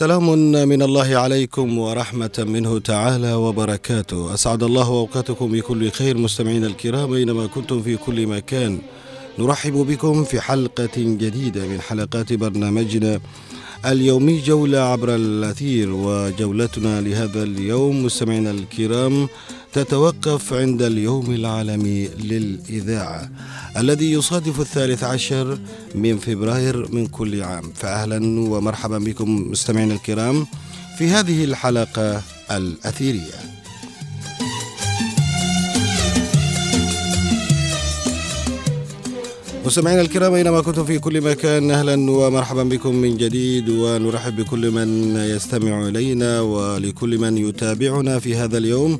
سلام من الله عليكم ورحمة منه تعالى وبركاته. أسعد الله أوقاتكم بكل خير مستمعين الكرام أينما كنتم في كل مكان. نرحب بكم في حلقة جديدة من حلقات برنامجنا اليومي جولة عبر الأثير وجولتنا لهذا اليوم مستمعينا الكرام تتوقف عند اليوم العالمي للإذاعة الذي يصادف الثالث عشر من فبراير من كل عام. فأهلا ومرحبا بكم مستمعينا الكرام في هذه الحلقة الأثيرية. مستمعينا الكرام أينما كنتم في كل مكان أهلا ومرحبا بكم من جديد ونرحب بكل من يستمع إلينا ولكل من يتابعنا في هذا اليوم.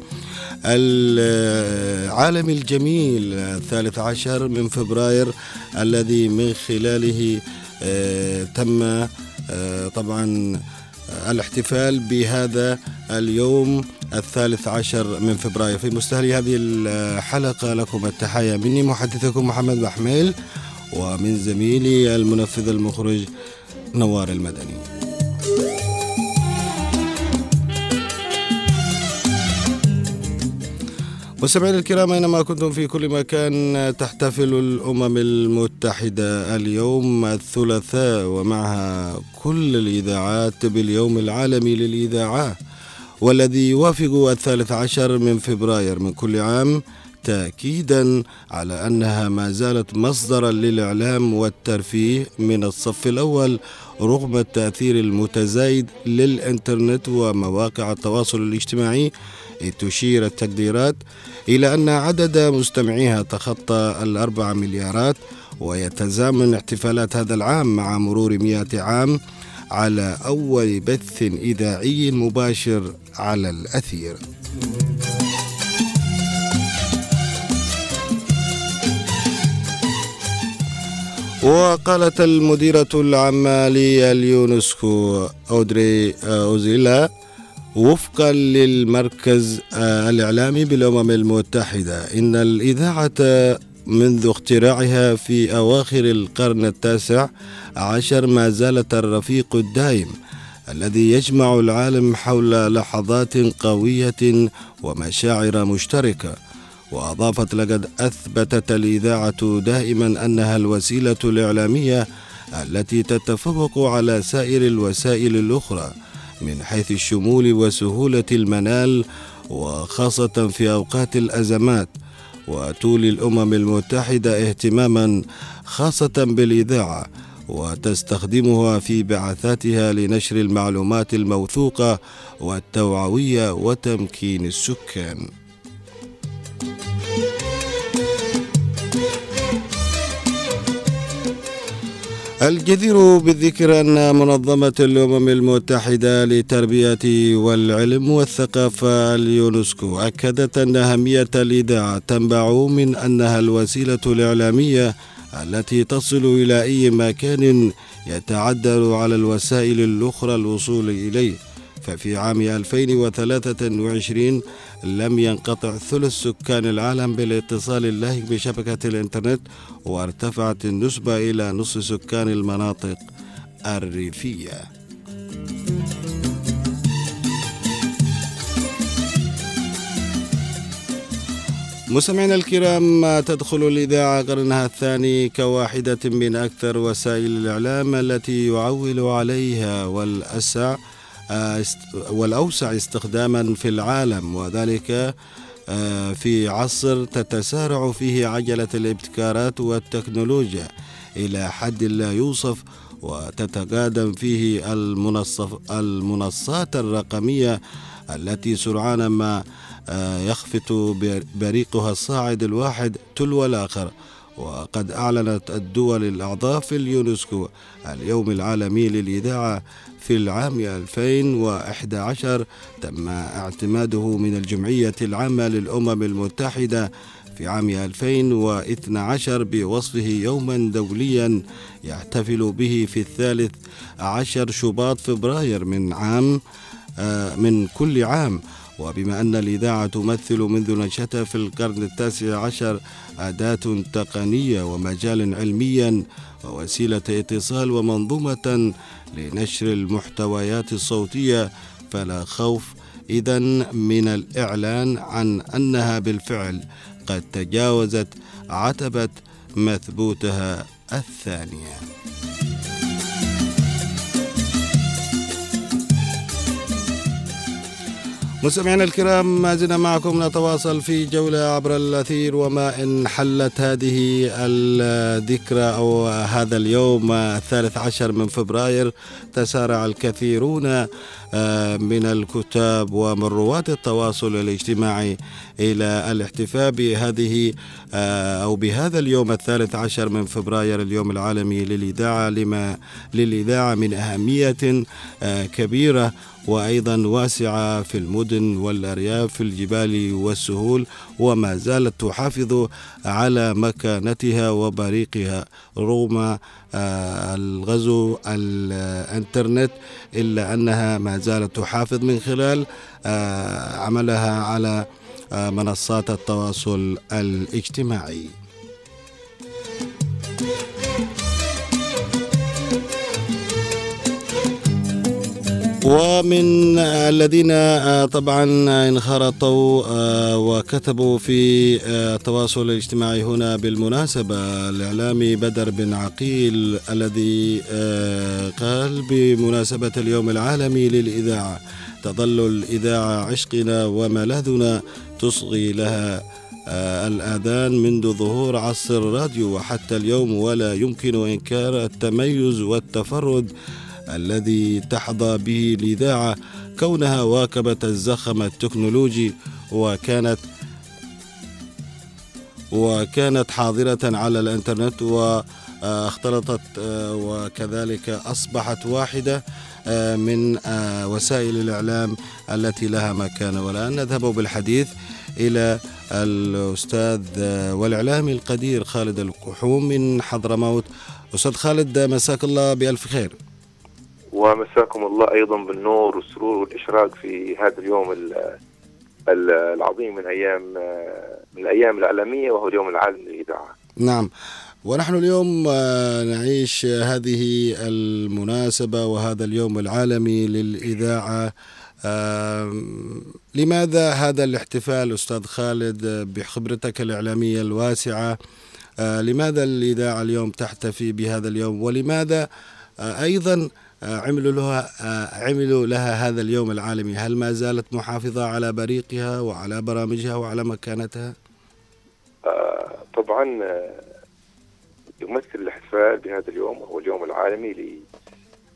العالم الجميل الثالث عشر من فبراير الذي من خلاله آه، تم آه، طبعا الاحتفال بهذا اليوم الثالث عشر من فبراير. في مستهل هذه الحلقة لكم التحية مني محدثكم محمد محميل ومن زميلي المنفذ المخرج نوار المدني. مستمعينا الكرام أينما كنتم في كل مكان تحتفل الأمم المتحدة اليوم الثلاثاء ومعها كل الإذاعات باليوم العالمي للإذاعة والذي يوافق الثالث عشر من فبراير من كل عام تاكيدا على أنها ما زالت مصدرا للإعلام والترفيه من الصف الأول رغم التأثير المتزايد للإنترنت ومواقع التواصل الاجتماعي تشير التقديرات إلى أن عدد مستمعيها تخطى الأربع مليارات ويتزامن احتفالات هذا العام مع مرور مئة عام على أول بث إذاعي مباشر على الأثير. وقالت المديرة العامة لليونسكو أودري أوزيلا وفقا للمركز الإعلامي بالأمم المتحدة إن الإذاعة منذ اختراعها في أواخر القرن التاسع عشر ما زالت الرفيق الدائم الذي يجمع العالم حول لحظات قوية ومشاعر مشتركة. وأضافت لقد أثبتت الإذاعة دائما أنها الوسيلة الإعلامية التي تتفوق على سائر الوسائل الأخرى. من حيث الشمول وسهولة المنال وخاصة في أوقات الأزمات وتولي الأمم المتحدة اهتماما خاصة بالإذاعة وتستخدمها في بعثاتها لنشر المعلومات الموثوقة والتوعوية وتمكين السكان. الجدير بالذكر أن منظمة الأمم المتحدة للتربية والعلم والثقافة اليونسكو أكدت أن أهمية الإذاعة تنبع من أنها الوسيلة الإعلامية التي تصل إلى أي مكان يتعذر على الوسائل الأخرى الوصول إليه. ففي عام 2023 لم ينقطع ثلث سكان العالم بالاتصال اللهج بشبكة الإنترنت وارتفعت النسبة إلى نصف سكان المناطق الريفية. مستمعينا الكرام تدخل الإذاعة قرنها الثاني كواحدة من أكثر وسائل الإعلام التي يعول عليها والأسع. والأوسع استخداما في العالم وذلك آه، في عصر تتسارع فيه عجلة الابتكارات والتكنولوجيا إلى حد لا يوصف وتتقادم فيه المنصف المنصات الرقمية التي سرعان ما آه، يخفت بريقها الصاعد الواحد تلو الآخر. وقد أعلنت الدول الأعضاء في اليونسكو اليوم العالمي للإذاعة في العام 2011 تم اعتماده من الجمعية العامة للأمم المتحدة في عام 2012 بوصفه يوما دوليا يحتفل به في الثالث عشر شباط فبراير من عام آه، من كل عام. وبما أن الإذاعة تمثل منذ نشأتها في القرن التاسع عشر أداة تقنية ومجال علميا ووسيلة اتصال ومنظومة لنشر المحتويات الصوتية فلا خوف إذا من الإعلان عن أنها بالفعل قد تجاوزت عتبة مثبوتها الثانية. مستمعينا الكرام ما زلنا معكم نتواصل في جولة عبر الأثير وما إن حلت هذه الذكرى أو هذا اليوم الثالث عشر من فبراير. تسارع الكثيرون. من الكتاب ومن رواد التواصل الاجتماعي إلى الاحتفاء بهذه آه، أو بهذا اليوم الثالث عشر من فبراير اليوم العالمي للإذاعة لما للإذاعة من أهمية آه، كبيرة وأيضا واسعة في المدن والأرياف في الجبال والسهول وما زالت تحافظ على مكانتها وبريقها. رغم آه، الغزو الانترنت إلا أنها ما زالت تحافظ من خلال آه، عملها على آه، منصات التواصل الاجتماعي. ومن الذين آه، طبعا انخرطوا آه، وكتبوا في آه، التواصل الاجتماعي هنا بالمناسبة الإعلامي بدر بن عقيل الذي قال بمناسبة اليوم العالمي للإذاعة تظل الإذاعة عشقنا وملاذنا تصغي لها الآذان منذ ظهور عصر الراديو وحتى اليوم ولا يمكن إنكار التميز والتفرد الذي تحظى به الإذاعة كونها واكبت الزخم التكنولوجي وكانت وكانت حاضرة على الإنترنت واختلطت وكذلك أصبحت واحدة من وسائل الإعلام التي لها مكانة والآن نذهب بالحديث إلى الأستاذ والإعلامي القدير خالد الكحوم من حضرموت. أستاذ خالد مساك الله بألف خير. ومساكم الله أيضا بالنور والسرور والإشراق في هذا اليوم العظيم من أيام من الأيام الاعلاميه وهو اليوم العالمي للإذاعة. نعم. ونحن اليوم آه، نعيش هذه المناسبة وهذا اليوم العالمي للإذاعة لماذا هذا الاحتفال أستاذ خالد بخبرتك الإعلامية الواسعة آه، لماذا الإذاعة اليوم تحتفي بهذا اليوم ولماذا آه، أيضا آه، عملوا لها آه، عملوا لها هذا اليوم العالمي. هل ما زالت محافظة على بريقها وعلى برامجها وعلى مكانتها؟ آه، طبعا يمثل الاحتفال بهذا اليوم وهو اليوم العالمي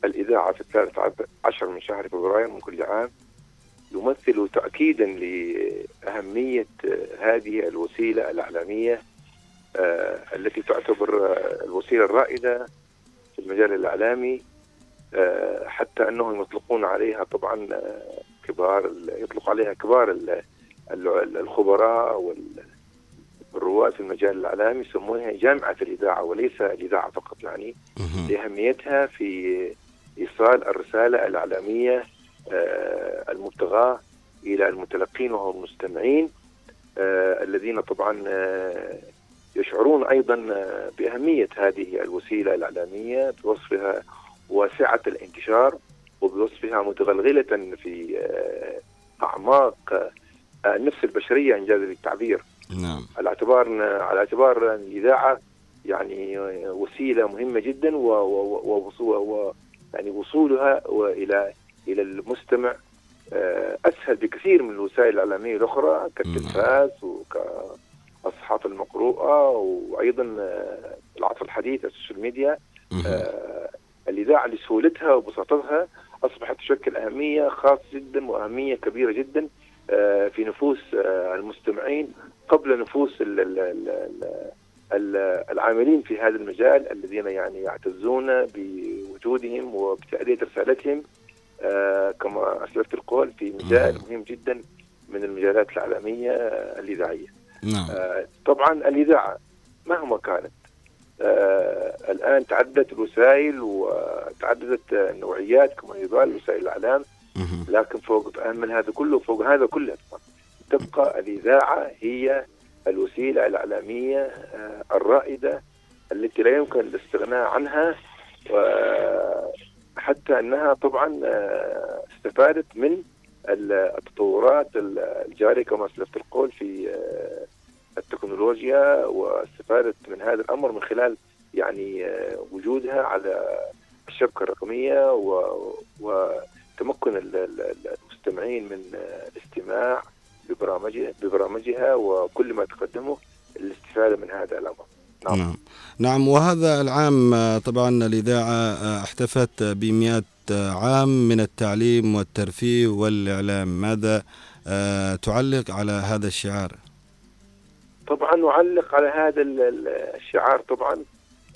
للإذاعة في الثالث عشر من شهر فبراير من كل عام. يمثل تأكيدا لأهمية هذه الوسيلة الإعلامية التي تعتبر الوسيلة الرائدة في المجال الإعلامي. آه، حتى أنهم يطلقون عليها طبعا آه، كبار يطلق عليها كبار الخبراء والرواد في المجال الإعلامي يسمونها جامعة الإذاعة وليس الإذاعة فقط يعني. لأهميتها في إيصال الرسالة الإعلامية آه، المبتغاة إلى المتلقين وهم المستمعين الذين طبعا يشعرون أيضا بأهمية هذه الوسيلة الإعلامية بوصفها واسعة الانتشار وبوصفها متغلغلة في آه، أعماق آه، النفس البشرية إنجاز التعبير نعم. على اعتبار على اعتبار الإذاعة يعني وسيلة مهمة جدا و, و, و, يعني وصولها إلى إلى المستمع آه، أسهل بكثير من الوسائل الإعلامية الأخرى كالتلفاز نعم. وكالصحافة المقروءة وأيضا العصر الحديث السوشيال ميديا الإذاعة لسهولتها وبساطتها أصبحت تشكل أهمية خاصة جدا وأهمية كبيرة جدا آه، في نفوس آه، المستمعين قبل نفوس العاملين في هذا المجال الذين يعني يعتزون بوجودهم وبتأدية رسالتهم آه، كما أسلفت القول في مجال مهم جدا من المجالات الإعلامية الإذاعية نعم. طبعا الإذاعة مهما كانت الآن تعددت الوسائل وتعددت النوعيات كما يقال وسائل الإعلام. لكن فوق اهم من هذا كله فوق هذا كله تبقى الإذاعة هي الوسيلة الإعلامية آه الرائدة التي لا يمكن الاستغناء عنها حتى أنها طبعا آه، استفادت من التطورات الجارية كما اسلفت القول في آه، التكنولوجيا واستفادت من هذا الأمر من خلال يعني وجودها على الشبكة الرقمية وتمكن المستمعين من الاستماع ببرامجها ببرامجها وكل ما تقدمه الاستفاده من هذا الأمر. نعم. نعم نعم وهذا العام طبعا الإذاعة احتفت بمئة عام من التعليم والترفيه والإعلام ماذا آه، تعلق على هذا الشعار طبعا نعلق على هذا الشعار طبعا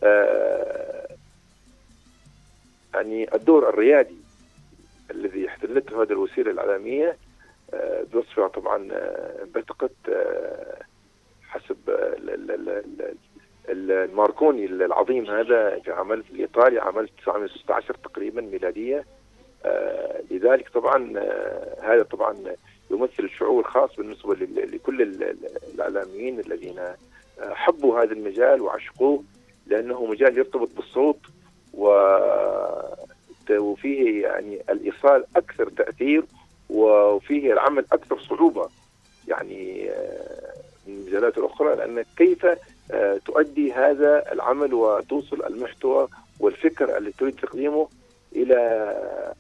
آه، يعني الدور الريادي الذي احتلته هذه الوسيلة الإعلامية آه، بوصفها طبعا بعتقد حسب الماركوني العظيم هذا عمل في الايطالي عام 1916 تقريبا ميلادية. آه لذلك طبعا آه هذا طبعا يمثل الشعور الخاص بالنسبة لكل الإعلاميين الذين آه حبوا هذا المجال وعشقوه لأنه مجال يرتبط بالصوت وفيه يعني الإيصال أكثر تأثير وفيه العمل أكثر صعوبة. يعني آه، من المجالات الاخرى لأن كيف آه، تؤدي هذا العمل وتوصل المحتوى والفكر اللي تريد تقديمه إلى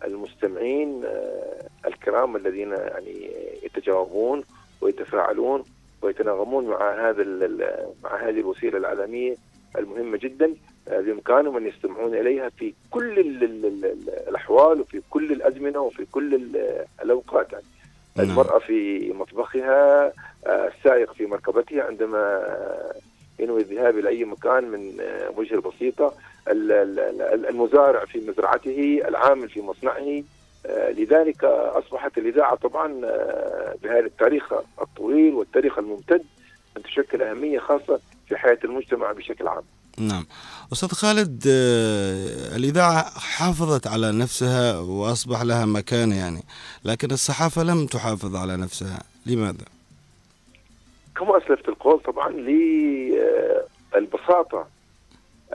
المستمعين آه، الكرام الذين يعني يتجاوبون ويتفاعلون ويتناغمون مع هذا مع هذه الوسيلة الاعلاميه المهمة جدا آه، بإمكانهم أن يستمعون إليها في كل الأحوال وفي كل الأزمنة وفي كل الأوقات يعني نعم. المرأة في مطبخها السائق في مركبتها عندما ينوي الذهاب إلى أي مكان من آه، وجهه بسيطه المزارع في مزرعته العامل في مصنعه آه، لذلك أصبحت الإذاعة طبعا آه، بهذا التاريخ الطويل والتاريخ الممتد أن تشكل أهمية خاصة في حياة المجتمع بشكل عام. نعم أستاذ خالد الإذاعة حافظت على نفسها وأصبح لها مكانة يعني لكن الصحافة لم تحافظ على نفسها لماذا؟ كما أسلفت القول طبعا للبساطة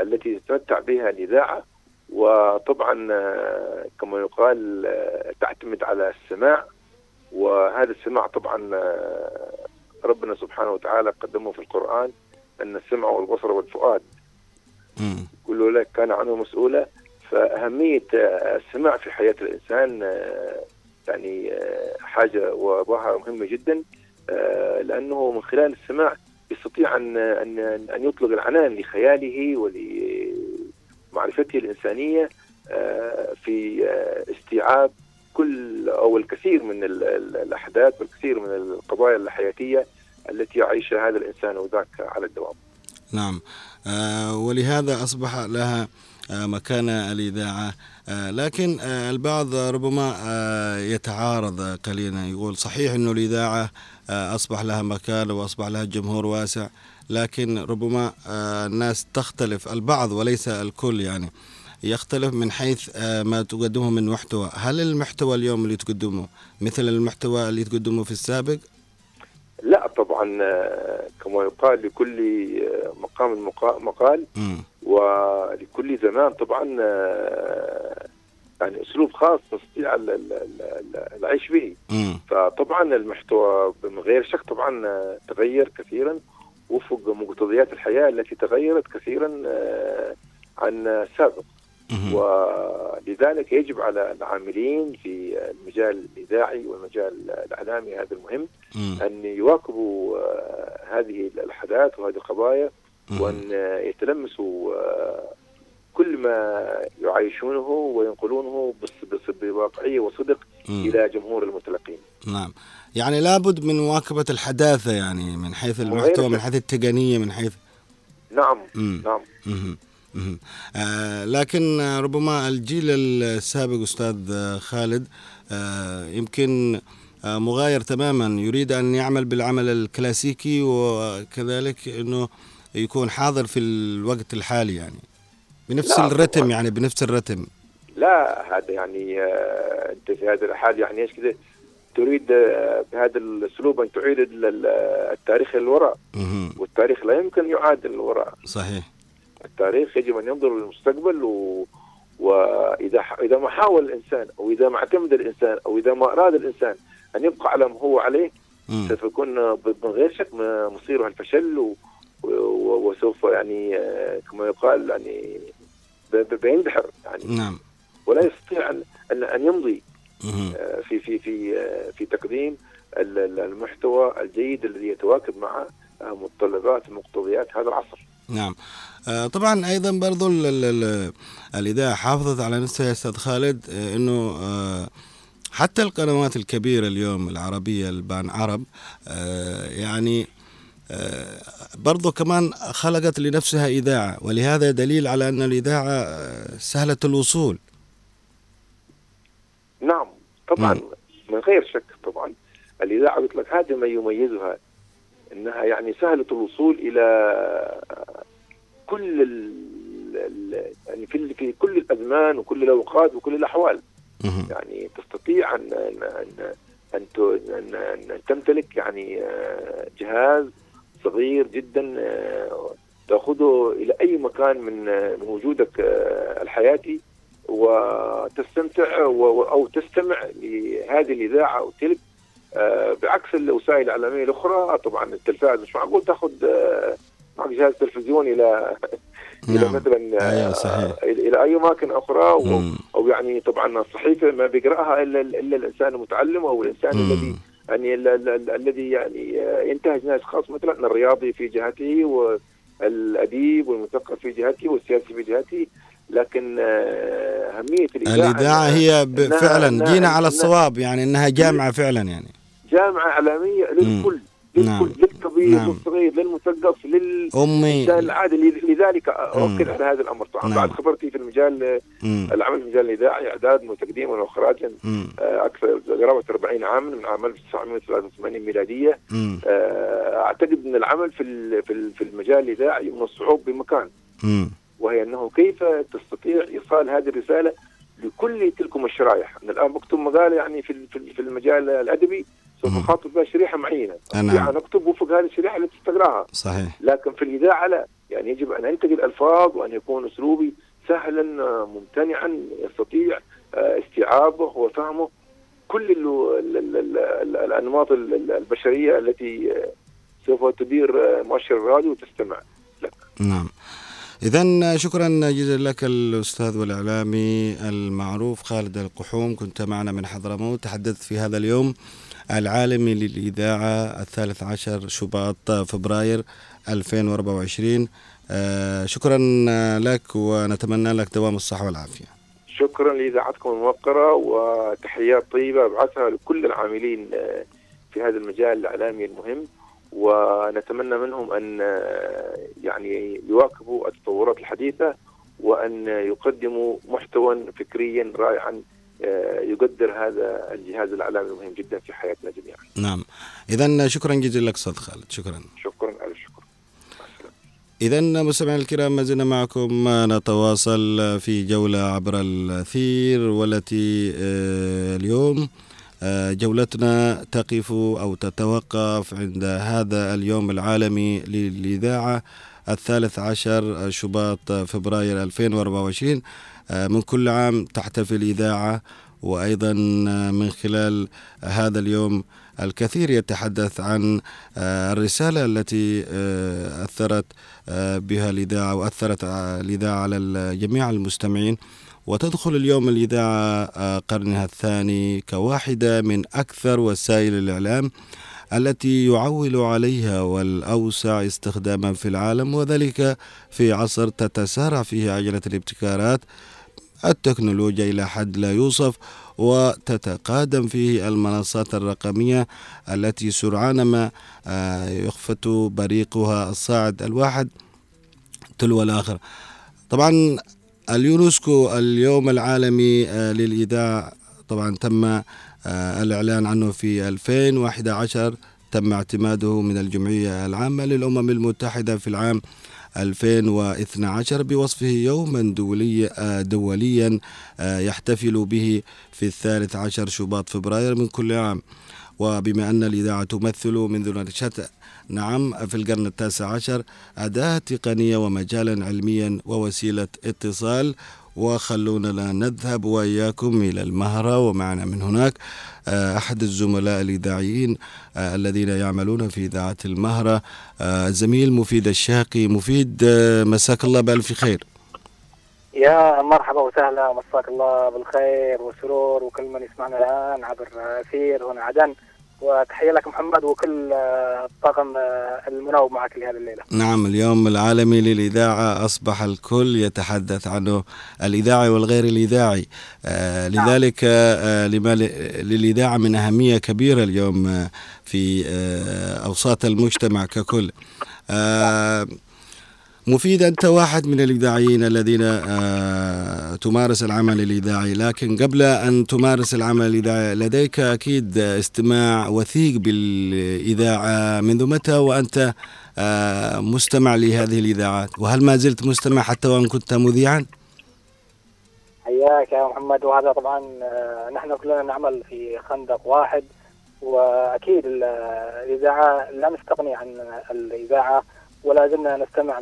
التي تتمتع بها الاذاعه وطبعا آه، كما يقال آه، تعتمد على السماع وهذا السماع طبعا آه، ربنا سبحانه وتعالى قدمه في القرآن أن السمع والبصر والفؤاد. كل لك كان عنه مسؤولا فأهمية السماع في حياة الإنسان يعني حاجة وظاهره مهمة جدا لأنه من خلال السماع يستطيع ان ان أن يطلق العنان لخياله ولمعرفته الإنسانية آه، في آه، استيعاب كل أو الكثير من الأحداث والكثير من القضايا الحياتية التي يعيشها هذا الإنسان وذاك على الدوام. نعم. ولهذا أصبح لها مكانه الإذاعة. لكن البعض ربما يتعارض قليلا. يقول صحيح إنه الإذاعة آه، أصبح لها مكان وأصبح لها جمهور واسع لكن ربما آه، الناس تختلف البعض وليس الكل يعني يختلف من حيث آه، ما تقدمه من محتوى. هل المحتوى اليوم اللي تقدمه مثل المحتوى اللي تقدمه في السابق؟ لا طبعا كما يقال لكل مقام مقال ولكل زمان طبعا يعني أسلوب خاص نستطيع العيش به فطبعا المحتوى من غير شك طبعا تغير كثيرا وفق مقتضيات الحياة التي تغيرت كثيرا آه، عن السابق ولذلك يجب على العاملين في المجال الإذاعي والمجال الإعلامي هذا المهم أن يواكبوا آه، هذه الأحداث وهذه القضايا وأن يتلمسوا آه، كل ما يعيشونه وينقلونه بواقعية وصدق مم. إلى جمهور المتلقين. نعم. يعني لابد من مواكبة الحداثة يعني من حيث المحتوى من حيث التقنية من حيث نعم مم. نعم. آه لكن ربما الجيل السابق أستاذ خالد آه يمكن آه مغاير تماما يريد أن يعمل بالعمل الكلاسيكي وكذلك إنه يكون حاضر في الوقت الحالي يعني بنفس الرتم يعني بنفس الرتم. لا هذا يعني آه، أنت في هذا الحال يعني إيش كذا تريد آه، بهذا الأسلوب أن تعيد التاريخ للوراء والتاريخ لا يمكن يعاد للوراء صحيح. التاريخ يجب أن ينظر للمستقبل و... واذا إذا ما حاول الإنسان أو إذا ما اعتمد الإنسان أو إذا ما أراد الإنسان أن يبقى على ما هو عليه سوف يكون من غير شك مصيره الفشل و وسوف يعني آه، كما يقال يعني بيندحر يعني. نعم. ولا يستطيع ان ان يمضي آه، في في في آه، في تقديم المحتوى الجيد الذي يتواكب مع متطلبات ومقتضيات هذا العصر. نعم. طبعا أيضا برضو الإذاعة حافظت على نفسها يا أستاذ خالد إنه حتى القنوات الكبيرة اليوم العربية البان عرب يعني برضو كمان خلقت لنفسها إذاعة ولهذا دليل على أن الإذاعة سهلة الوصول. نعم طبعا م. من غير شك طبعا الإذاعة قلت لك هذا ما يميزها أنها يعني سهلة الوصول إلى كل ال يعني في في كل الأزمان وكل الأوقات وكل الأحوال. يعني تستطيع أن أن أن, أن, أن تمتلك يعني جهاز صغير جدا آه، تأخذه إلى أي مكان من آه، وجودك آه، الحياتي وتستمتع أو تستمع لهذه الإذاعة أو تلك بعكس الوسائل الإعلامية الأخرى طبعا التلفاز مش معقول تأخذ معك جهاز تلفزيون إلى نعم. إلى مثلا أيوة صحيح. إلى أي اماكن أخرى أو, يعني طبعا الصحيفه ما بيقرأها إلا إلا الإنسان المتعلم أو الإنسان مم. الذي يعني الذي يعني ينتهج ناس خاص مثلا الرياضي في جهته والأديب والمثقف في جهته والسياسي في جهته لكن آه، أهمية الإذاعة الإذاعة هي فعلا جينا على الصواب يعني إنها جامعة فعلا يعني. جامعة إعلامية للكل. نعم. للكبير نعم. للصغير للمثقف للانسان العادي. لذلك أؤكد على هذا الأمر. طبعا نعم. بعد خبرتي في المجال العمل في المجال الاذاعي إعداد وتقديم واخراج آه، أكثر قرابه 40 عاما من عام 1983 ميلادية. آه، أعتقد إن العمل في في المجال الإذاعي من الصعوب بمكان. وهي أنه كيف تستطيع إيصال هذه الرسالة لكل تلكم الشرائح. أنا الآن بكتب مقالة يعني في في المجال الأدبي. سوف أخاطب بها شريحة معينة. نعم. أنا أكتب وفق هذه الشريحة التي تقراها. صحيح. لكن في الإذاعة لا. يعني يجب أن انتقل الفاظ وأن يكون أسلوبي سهلا ممتنعا يستطيع آه، استيعابه وفهمه. كل الأنماط البشرية التي آه، سوف تدير آه، مؤشر الراديو وتستمع لك. نعم. إذا شكرا جزيلا لك الأستاذ والإعلامي المعروف خالد القحوم. كنت معنا من حضرموت. تحدثت في هذا اليوم العالمي للإذاعة الثالث عشر شباط فبراير 2024 آه شكرا لك ونتمنى لك دوام الصحة والعافية. شكرا لإذاعتكم الموقرة وتحيات طيبة أبعثها لكل العاملين آه، في هذا المجال الإعلامي المهم. ونتمنى منهم أن آه، يعني يواكبوا التطورات الحديثة وأن يقدموا محتوى فكريا رائعا يقدر هذا الجهاز الإعلامي المهم جدا في حياتنا جميعا. نعم. اذا شكرا جزيلا لك أستاذ خالد، شكرا. شكرا الف شكر. إذا مستمعينا الكرام ما زلنا معكم نتواصل في جولة عبر الأثير والتي آه، اليوم آه، جولتنا تقف أو تتوقف عند هذا اليوم العالمي للإذاعة الثالث عشر شباط فبراير 2024 آه، من كل عام تحتفل الإذاعة وأيضا آه، من خلال هذا اليوم الكثير يتحدث عن آه، الرسالة التي أثرت بها الإذاعة وأثرت الإذاعة على جميع المستمعين. وتدخل اليوم الإذاعة قرنها الثاني كواحدة من أكثر وسائل الإعلام التي يعول عليها والأوسع استخداما في العالم وذلك في عصر تتسارع فيه عجلة الابتكارات. التكنولوجيا إلى حد لا يوصف وتتقادم فيه المنصات الرقمية التي سرعان ما آه، يخفت بريقها الصاعد الواحد تلو الآخر. طبعا اليونسكو اليوم العالمي آه، للإذاعة طبعا تم آه، الإعلان عنه في 2011 تم اعتماده من الجمعية العامة للأمم المتحدة في العام 2012 بوصفه يوما دولي دوليا آه، يحتفل به في الثالث عشر شباط فبراير من كل عام. وبما أن الإذاعة تمثل منذ نشأت نعم في القرن التاسع عشر أداة تقنية ومجالا علميا ووسيلة اتصال وخلونا نذهب وإياكم إلى المهرة ومعنا من هناك آه، أحد الزملاء الإذاعيين آه، الذين يعملون في إذاعة المهرة آه، الزميل مفيد الشاقي. مفيد مساك الله بألف خير. يا مرحبا وسهلا مساك الله بالخير والسرور وكل من يسمعنا الآن عبر أثير هنا عدن. وتحية لك محمد وكل الطاقم المناوب معك لهذه الليلة. نعم اليوم العالمي للإذاعة أصبح الكل يتحدث عنه الإذاعي والغير الإذاعي. آه نعم. لذلك آه للإذاعة من أهمية كبيرة اليوم آه في آه أوساط المجتمع ككل. آه مفيد أنت واحد من الإذاعيين الذين آه تمارس العمل الإذاعي. لكن قبل أن تمارس العمل الإذاعي لديك أكيد استماع وثيق بالإذاعة. منذ متى وأنت آه مستمع لهذه الإذاعات؟ وهل ما زلت مستمع حتى وأن كنت مذيعا؟ حياك يا محمد. وهذا طبعا آه نحن كلنا نعمل في خندق واحد. وأكيد الإذاعة لا نستغني عن الإذاعة. ولا زلنا نستمع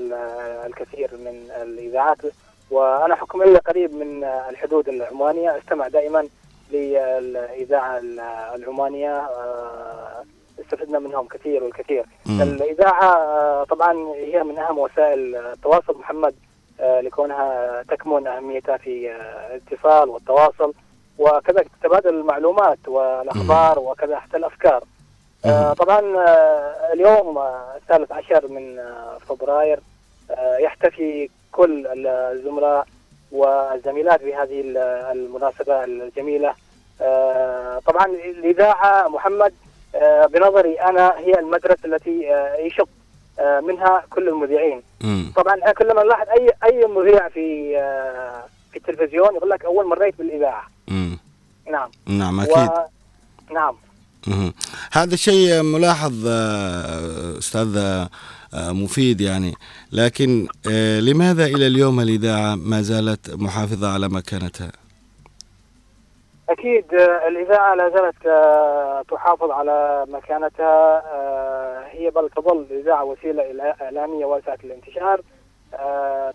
الكثير من الإذاعات. وأنا حكم لي قريب من الحدود العمانية. أستمع دائما للإذاعة العمانية. آه، استفدنا منهم كثير والكثير. مم. الإذاعة آه، طبعا هي من أهم وسائل التواصل. محمد آه، لكونها تكمن أهميتها في الاتصال والتواصل. وكذا تبادل المعلومات والأخبار وكذا حتى الأفكار. طبعا آه اليوم آه، الثالث عشر من آه فبراير آه يحتفي كل الزملاء والزميلات بهذه المناسبة الجميلة. آه طبعا الإذاعة محمد آه بنظري أنا هي المدرسة التي آه يشق آه منها كل المذيعين. طبعا كلما نلاحظ أي أي مذيع في آه في التلفزيون يقول لك أول مريت بالإذاعة. نعم. نعم أكيد. و... نعم. هذا شيء ملاحظ آه، أستاذ آه، مفيد يعني. لكن آه، لماذا إلى اليوم الإذاعة ما زالت محافظة على مكانتها؟ أكيد الإذاعة لا زالت تحافظ على مكانتها. هي بل تظل الإذاعة وسيلة إعلامية واسعة الانتشار.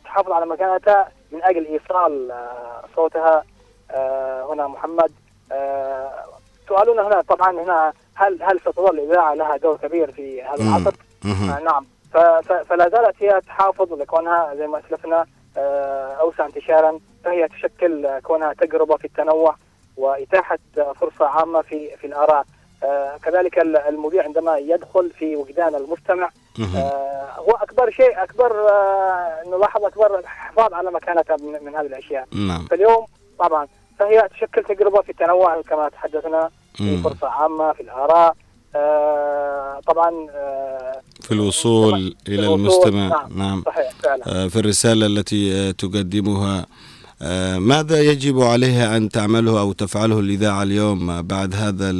تحافظ على مكانتها من أجل إيصال صوتها هنا محمد. سؤالنا هنا طبعا هنا هل هل ستظل الاذاعه لها دور كبير في هذا العصر؟ آه نعم. فلا زالت هي تحافظ لكونها زي ما أسلفنا آه أوسع انتشارا فهي تشكل كونها تجربة في التنوع وإتاحة فرصة عامة في في الآراء. آه كذلك المذيع عندما يدخل في وجدان المستمع آه هو أكبر شيء أكبر نلاحظ أكبر الحفاظ على مكانتها من, من هذه الأشياء. نعم. فاليوم طبعا فهي تشكل تجربة في التنوع كما تحدثنا في فرصة عامة في الآراء آه طبعا آه في الوصول في إلى المستمع. نعم, نعم. صحيح فعلا. آه في الرسالة التي آه تقدمها آه ماذا يجب عليها أن تعمله أو تفعله الإذاعة اليوم بعد هذا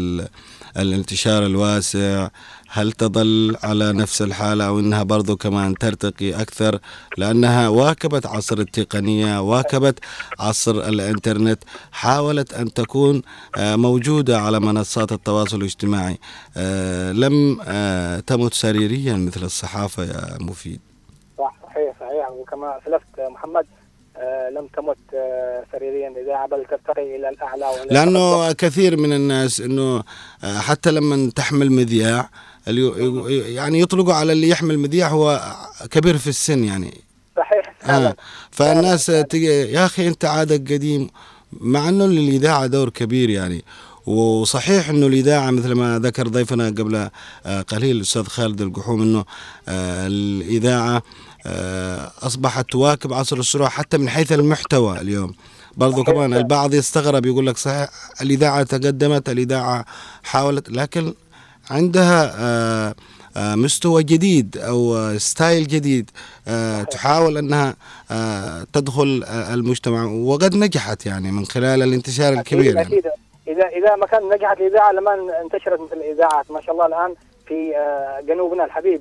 الانتشار الواسع؟ هل تظل على نفس الحالة أو أنها برضو كمان ترتقي أكثر؟ لأنها واكبت عصر التقنية واكبت عصر الإنترنت حاولت أن تكون آه، موجودة على منصات التواصل الاجتماعي. آه، لم آه، تمت سريريا مثل الصحافة يا مفيد. صح صحيح صحيح. وكما أسلفت محمد لم تمت سريريا. الاذاعه بل ترتقي إلى الأعلى لأنه كثير من الناس إنه حتى لما تحمل مذياع يعني يطلقوا على اللي يحمل مذياع هو كبير في السن يعني. صحيح. آه. فالناس تجي يا أخي أنت عادك قديم مع إنه للاذاعه دور كبير يعني. وصحيح إنه الإذاعة مثل ما ذكر ضيفنا قبل آه، قليل الأستاذ خالد القحوم إنه آه، الإذاعة آه، أصبحت تواكب عصر السرعه حتى من حيث المحتوى اليوم. برضو كمان البعض يستغرب يقول لك صحيح الإذاعة تقدمت الإذاعة حاولت لكن عندها آه، آه، مستوى جديد أو ستايل جديد آه، تحاول أنها تدخل المجتمع وقد نجحت يعني من خلال الانتشار الكبير يعني. أكيد. إذا إذا ما كان نجحت الإذاعة لما انتشرت مثل الإذاعات. ما شاء الله الآن في جنوبنا الحبيب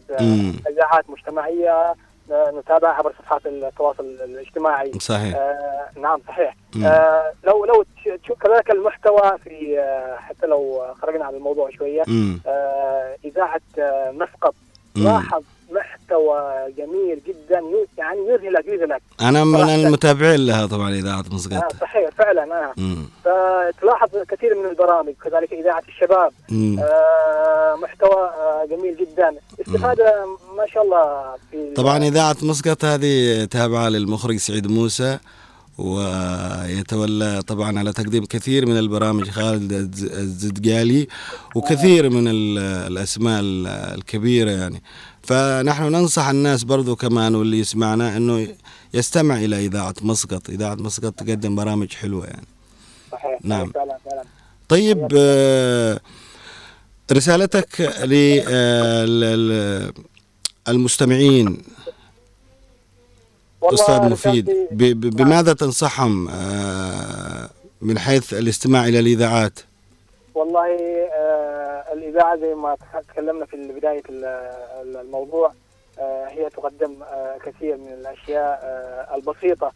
إذاعات مجتمعية نتابع عبر صفحات التواصل الاجتماعي. صحيح. آه نعم صحيح. آه لو لو تشوف كذلك المحتوى في آه حتى لو خرجنا عن الموضوع شوية. آه إذاعة آه مسقط لاحظ محتوى جميل جدا يعني يذهلك يذهلك أنا من. المتابعين لها طبعا اذاعه آه مسقط صحيح فعلا آه. مم. فتلاحظ كثير من البرامج كذلك إذاعة الشباب مم. آه محتوى آه جميل جدا استفادة ما شاء الله في طبعا إذاعة مسقط هذه تابعة للمخرج سعيد موسى ويتولى طبعا على تقديم كثير من البرامج خالد الز- الزدقالي وكثير من ال- الأسماء ال- الكبيرة يعني فنحن ننصح الناس برضو كمان واللي يسمعنا أنه يستمع إلى إذاعة مسقط. إذاعة مسقط تقدم برامج حلوة يعني. صحيح. نعم. فعلا فعلا. طيب آه، رسالتك للمستمعين والله أستاذ مفيد ب- بماذا تنصحهم آه، من حيث الاستماع إلى الإذاعات؟ والله آه الإذاعة زي ما تكلمنا في بداية ال- ال- الموضوع آه هي تقدم آه كثير من الأشياء آه البسيطة.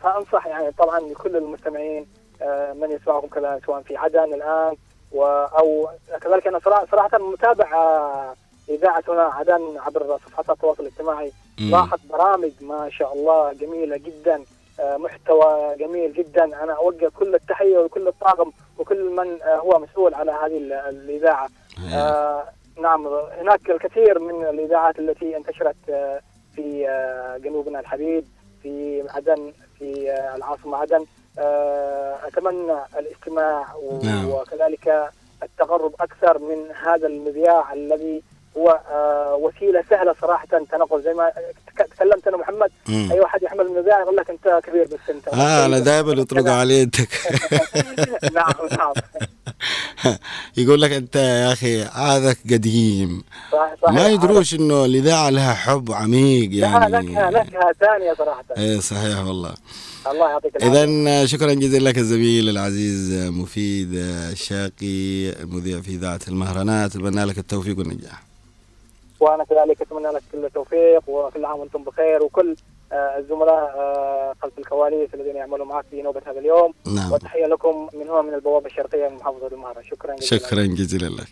فأنصح يعني طبعا لكل المستمعين آه من يسمعكم كذا سواء في عدن الآن أو كذلك أنا صراحة, صراحة متابع آه إذاعة هنا عدن عبر صفحات التواصل الاجتماعي. لاحظ برامج ما شاء الله جميلة جدا. آه، محتوى جميل جدا. أنا أوجه كل التحية وكل الطاقم وكل من آه، هو مسؤول على هذه ال- الإذاعة. آه، نعم هناك الكثير من الإذاعات التي انتشرت آه، في آه، جنوبنا الحبيب في عدن في آه، العاصمة عدن آه، أتمنى الاستماع نعم. وكذلك التقرب أكثر من هذا المذياع الذي هو آه، وسيلة سهلة صراحة. تنقل زي ما تك- تكلمت أنا محمد. مم. أي واحد يحمل المذياع يقول لك أنت كبير بالسن آه أنا دائما يطلق علي يدك نعم نعم. يقول لك أنت يا أخي هذاك قديم. صح- صحيح. ما يدروش إنه الإذاعة لها حب عميق لها يعني. نكهة نكهة ثانية صراحة. إيه صحيح والله. الله يعطيك العافية. إذا شكرا جزيلا لك الزميل العزيز مفيد الشاقي المذيع في إذاعة المهرجانات أتمنى لك التوفيق والنجاح. وأنا كذلك أتمنى لك كل التوفيق وكل عام وأنتم بخير وكل آه، الزملاء آه، خلف الكواليس الذين يعملوا معك في نوبة هذا اليوم. نعم. وتحية لكم من هنا من البوابة الشرقية من محافظه المهره شكرا جزيلا. شكرا جزيلا لك.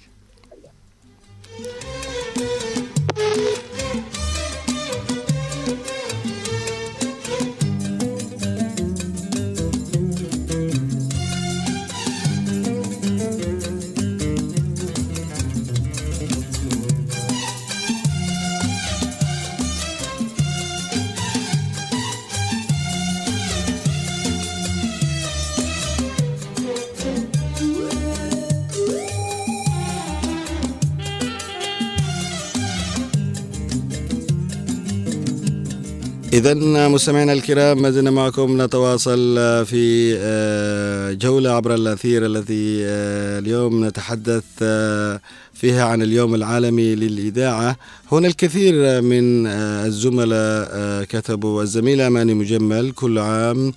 إذا مستمعينا الكرام ما زلنا معكم نتواصل في آه، جولة عبر الأثير التي آه، اليوم نتحدث آه، فيها عن اليوم العالمي للإذاعة. هنا الكثير من آه، الزملاء آه، كتبوا الزميلة أماني مجمل كل عام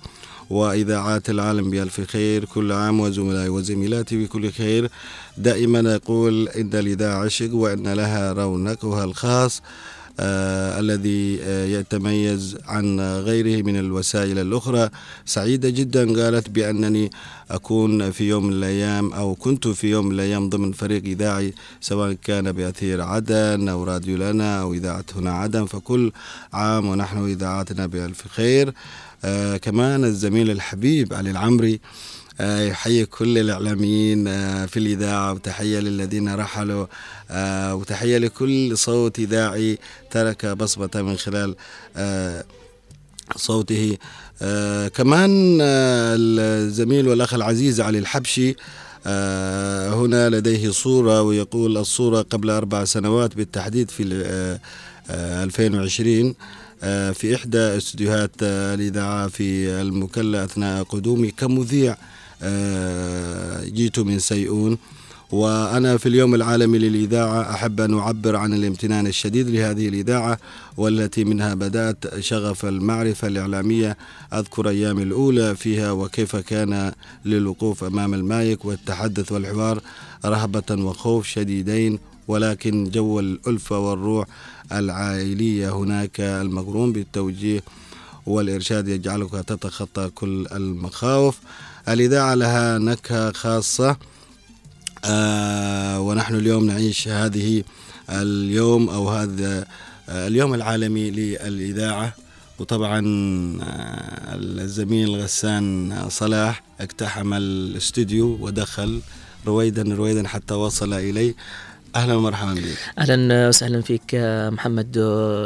وإذاعات العالم بألف خير كل عام وزملائي وزميلاتي بكل خير. دائما أقول إن الإذاعة عشق وإن لها رونقها الخاص آه الذي آه يتميز عن غيره من الوسائل الأخرى. سعيدة جدا قالت بأنني أكون في يوم من الأيام أو كنت في يوم من الأيام ضمن فريق إذاعي سواء كان بأثير عدن أو راديو لنا أو إذاعة هنا عدن. فكل عام ونحن إذاعاتنا بألف خير. آه كمان الزميل الحبيب علي العمري آه، يحيي كل الإعلاميين آه، في الإذاعة وتحية للذين رحلوا آه، وتحية لكل صوت إذاعي ترك بصمة من خلال آه، صوته. آه، كمان آه، الزميل والأخ العزيز علي الحبشي آه، هنا لديه صورة ويقول الصورة قبل أربع سنوات بالتحديد في آه، آه، 2020 آه، في إحدى استديوهات آه، الإذاعة في المكلا أثناء قدومي كمذيع. آه، جئت من سيئون وأنا في اليوم العالمي للإذاعة أحب أن أعبر عن الامتنان الشديد لهذه الإذاعة والتي منها بدأت شغف المعرفة الإعلامية. أذكر أيام الأولى فيها وكيف كان للوقوف أمام المايك والتحدث والحوار رهبة وخوف شديدين ولكن جو الألفة والروح العائلية هناك المقرون بالتوجيه والإرشاد يجعلك تتخطى كل المخاوف. الإذاعة لها نكهة خاصة. آه ونحن اليوم نعيش هذه اليوم أو هذا اليوم العالمي للإذاعة. وطبعا الزميل غسان صلاح اقتحم الاستوديو ودخل رويدا رويدا حتى وصل إليه. أهلا ومرحبا بك. أهلا وسهلا فيك محمد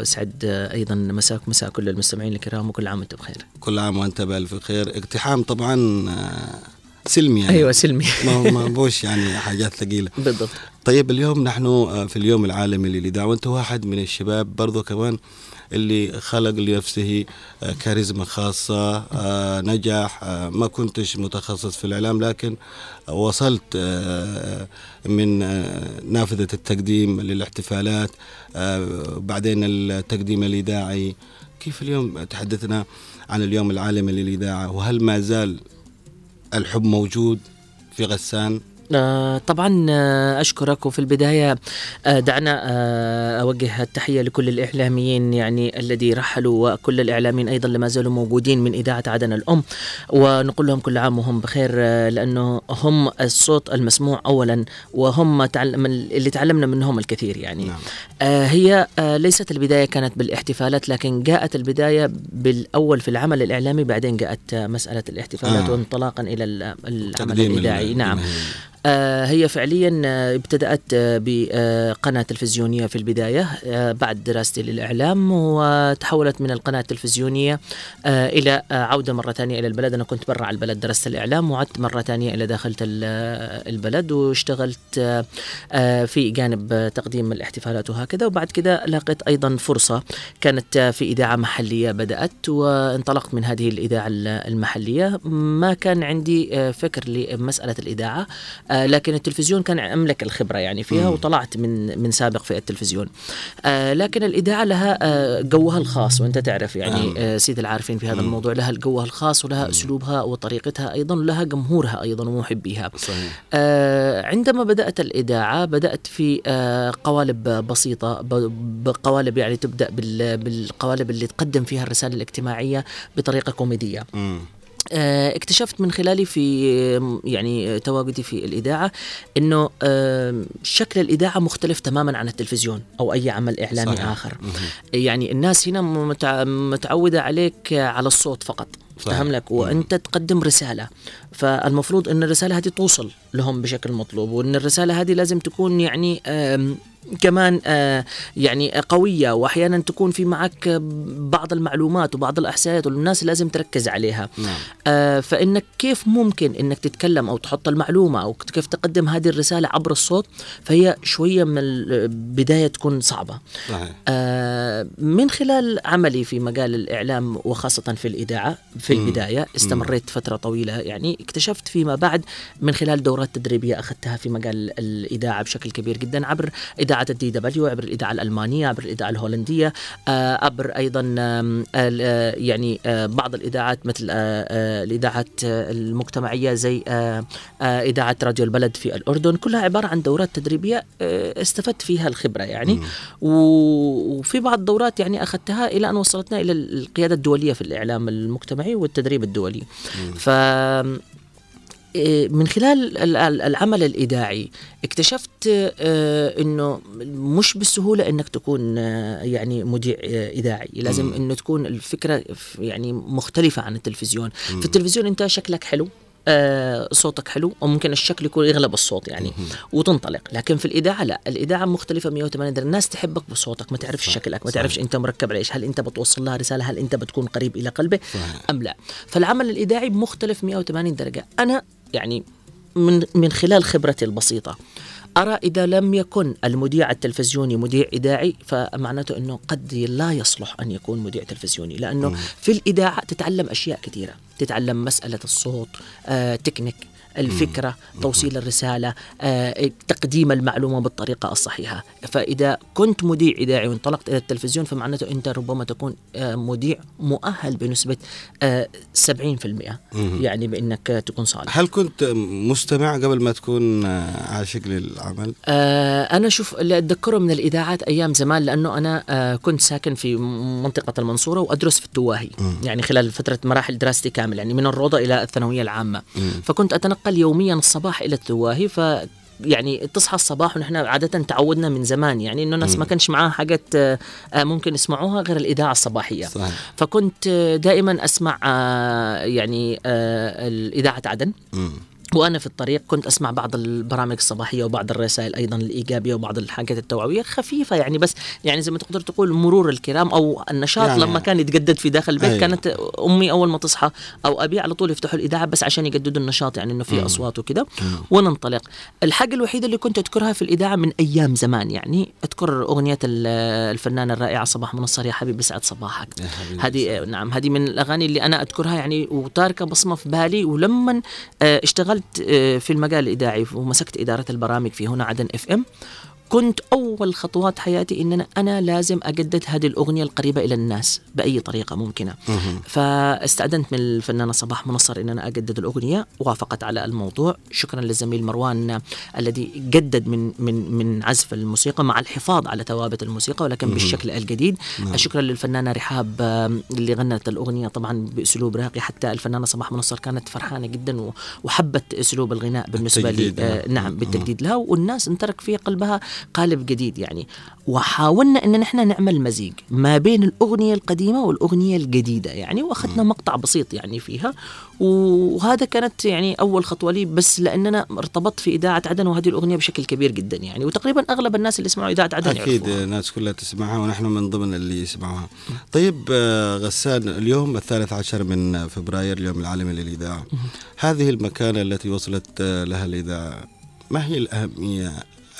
سعد أيضا مساك مساء كل المستمعين الكرام وكل عام وأنتم بخير. كل عام وأنت بألف خير. اقتحام طبعا سلمي يعني. أيوه سلمي. ما بوش يعني حاجات ثقيلة. بالضبط. طيب اليوم نحن في اليوم العالمي للإذاعة وأنت واحد من الشباب برضو كمان اللي خلق لنفسه كاريزما خاصة نجح ما كنتش متخصص في الإعلام لكن وصلت من نافذة التقديم للاحتفالات بعدين التقديم الإذاعي كيف اليوم تحدثنا عن اليوم العالمي للإذاعة وهل ما زال الحب موجود في غسان؟ آه طبعا آه أشكرك. وفي البداية آه دعنا أوجه التحية لكل الإعلاميين يعني الذي رحلوا وكل الإعلاميين أيضا لما زالوا موجودين من إذاعة عدن الأم. ونقول لهم كل عام وهم بخير لأنه هم الصوت المسموع أولا وهم تعلم اللي تعلمنا منهم الكثير يعني. نعم. هي ليست البداية كانت بالاحتفالات لكن جاءت البداية بالأول في العمل الإعلامي بعدين جاءت مسألة الاحتفالات آه. وانطلاقا إلى العمل الإذاعي. نعم. آه هي فعليا ابتدأت بقناة تلفزيونية في البداية آه بعد دراستي للإعلام وتحولت من القناة التلفزيونية آه إلى عودة مرة ثانية إلى البلد. أنا كنت برا البلد درست الإعلام وعدت مرة ثانية إلى داخل البلد واشتغلت في جانب تقديم الاحتفالات وهكذا. وبعد كده لقيت أيضا فرصة كانت في إذاعة محلية بدأت وانطلقت من هذه الإذاعة المحلية. ما كان عندي فكر لمسألة الإذاعة آه لكن التلفزيون كان أملك الخبرة يعني فيها مم. وطلعت من من سابق في التلفزيون آه لكن الاذاعه لها آه جوها الخاص وأنت تعرف يعني آه سيد العارفين في هذا مم. الموضوع لها جوها الخاص ولها مم. أسلوبها وطريقتها أيضا ولها جمهورها أيضا ومحبيها صحيح. آه عندما بدأت الاذاعه بدأت في آه قوالب بسيطة بقوالب يعني تبدأ بالقوالب اللي تقدم فيها الرسالة الاجتماعية بطريقة كوميدية مم. اكتشفت من خلالي في يعني تواجدي في الإذاعة إنه شكل الإذاعة مختلف تماما عن التلفزيون أو أي عمل إعلامي صحيح. آخر. يعني الناس هنا متعودة عليك على الصوت فقط. فهم لك وأنت تقدم رسالة. فالمفروض إن الرسالة هذه توصل لهم بشكل مطلوب وإن الرسالة هذه لازم تكون يعني كمان يعني قوية وأحيانا تكون في معك بعض المعلومات وبعض الإحصائيات والناس لازم تركز عليها نعم. فإنك كيف ممكن إنك تتكلم أو تحط المعلومة أو كيف تقدم هذه الرسالة عبر الصوت فهي شوية من البداية تكون صعبة صحيح. من خلال عملي في مجال الإعلام وخاصة في الإذاعة في مم. البداية استمريت مم. فترة طويلة يعني اكتشفت فيما بعد من خلال دورات تدريبية أخذتها في مجال الإذاعة بشكل كبير جدا عبر إذاعة الدي دبليو عبر الإذاعة الألمانية عبر الإذاعة الهولندية عبر أيضا يعني بعض الإذاعات مثل الإذاعات المجتمعية زي إذاعة راديو البلد في الأردن. كلها عبارة عن دورات تدريبية استفدت فيها الخبرة يعني. وفي بعض الدورات يعني أخذتها إلى أن وصلتنا إلى القيادة الدولية في الإعلام المجتمعي والتدريب الدولي. ف من خلال العمل الإذاعي اكتشفت أنه مش بالسهولة أنك تكون يعني مذيع إذاعي. لازم أنه تكون الفكرة يعني مختلفة عن التلفزيون. في التلفزيون أنت شكلك حلو آه صوتك حلو وممكن الشكل يكون يغلب الصوت يعني وتنطلق. لكن في الاذاعه لا. الاذاعه مختلفة 180 درجة. الناس تحبك بصوتك ما تعرفش صح. شكلك ما تعرفش أنت مركب على إيش هل أنت بتوصل لها رسالة هل أنت بتكون قريب إلى قلبه صح. أم لا. فالعمل الاذاعي مختلف 180 درجة. أنا يعني من من خلال خبرتي البسيطة أرى إذا لم يكن المذيع التلفزيوني مذيع إذاعي فمعناته أنه قد لا يصلح أن يكون مذيع تلفزيوني لأنه. في الإذاعة تتعلم أشياء كثيرة تتعلم مسألة الصوت آه، تكنيك الفكرة توصيل الرسالة آه، تقديم المعلومة بالطريقة الصحيحة. فإذا كنت مذيع إذاعي وانطلقت إلى التلفزيون فمعناته أنت ربما تكون آه، مذيع مؤهل بنسبة 70% يعني بأنك تكون صالح. هل كنت مستمع قبل ما تكون عاشق للعمل؟ أنا شوف اللي أتذكره من الإذاعات أيام زمان لأنه أنا كنت ساكن في منطقة المنصورة وأدرس في التواهي يعني خلال فترة مراحل دراستي كامل يعني من الروضة إلى الثانوية العامة. فكنت أتنقل يوميا الصباح إلى التواهي ف يعني تصحى الصباح ونحن عادة تعودنا من زمان. يعني إنه الناس ما كانش معاها حاجات آه، آه، ممكن يسمعوها غير الإذاعة الصباحية. صحيح. فكنت دائما أسمع آه، يعني الإذاعة عدن. مم. وأنا في الطريق كنت أسمع بعض البرامج الصباحية وبعض الرسائل أيضا الإيجابية وبعض الحاجات التوعوية خفيفة يعني بس يعني زي ما تقدر تقول مرور الكرام أو النشاط يعني- يعني. لما كان يتجدد في داخل البيت أيوة. كانت أمي أول ما تصحى أو أبي على طول يفتحوا الإذاعة بس عشان يجددوا النشاط يعني إنه في أصوات وكذا وننطلق. الحاجة الوحيدة اللي كنت أذكرها في الإذاعة من أيام زمان يعني أذكر أغنية ال- الفنانة الرائعة صباح منصر يا حبيبي سعد صباحك. هذه نعم هذه من الأغاني اللي أنا أذكرها يعني وتاركة بصمة في بالي ولما آه، اشتغلت آه، في المجال الإذاعي ومسكت إدارة البرامج في هنا عدن اف ام كنت أول خطوات حياتي ان أنا أنا لازم أجدد هذه الأغنية القريبة إلى الناس بأي طريقة ممكنة. فاستأذنت من الفنانة صباح منصر ان أنا أجدد الأغنية وافقت على الموضوع. شكرا للزميل مروان الذي جدد من من من عزف الموسيقى مع الحفاظ على ثوابت الموسيقى ولكن بالشكل الجديد. شكرا للفنانة رحاب اللي غنت الأغنية طبعا بأسلوب راقي. حتى الفنانة صباح منصر كانت فرحانة جدا وحبت أسلوب الغناء بالنسبة لي. آه. نعم بالتجديد لها. والناس انترك في قلبها قالب جديد يعني. وحاولنا إن نحن نعمل مزيج ما بين الأغنية القديمة والأغنية الجديدة يعني وأخذنا مقطع بسيط يعني فيها. وهذا كانت يعني أول خطوة لي بس لأننا ارتبطت في إذاعة عدن وهذه الأغنية بشكل كبير جدا يعني. وتقريبا أغلب الناس اللي يسمعوا إذاعة عدن أكيد يعرفوها. الناس كلها تسمعها ونحن من ضمن اللي يسمعوها. طيب آه، غسان اليوم الثالث عشر من فبراير اليوم العالمي للإذاعة. هذه المكانة التي وصلت آه، لها الإذاعة. ما هي الأهمية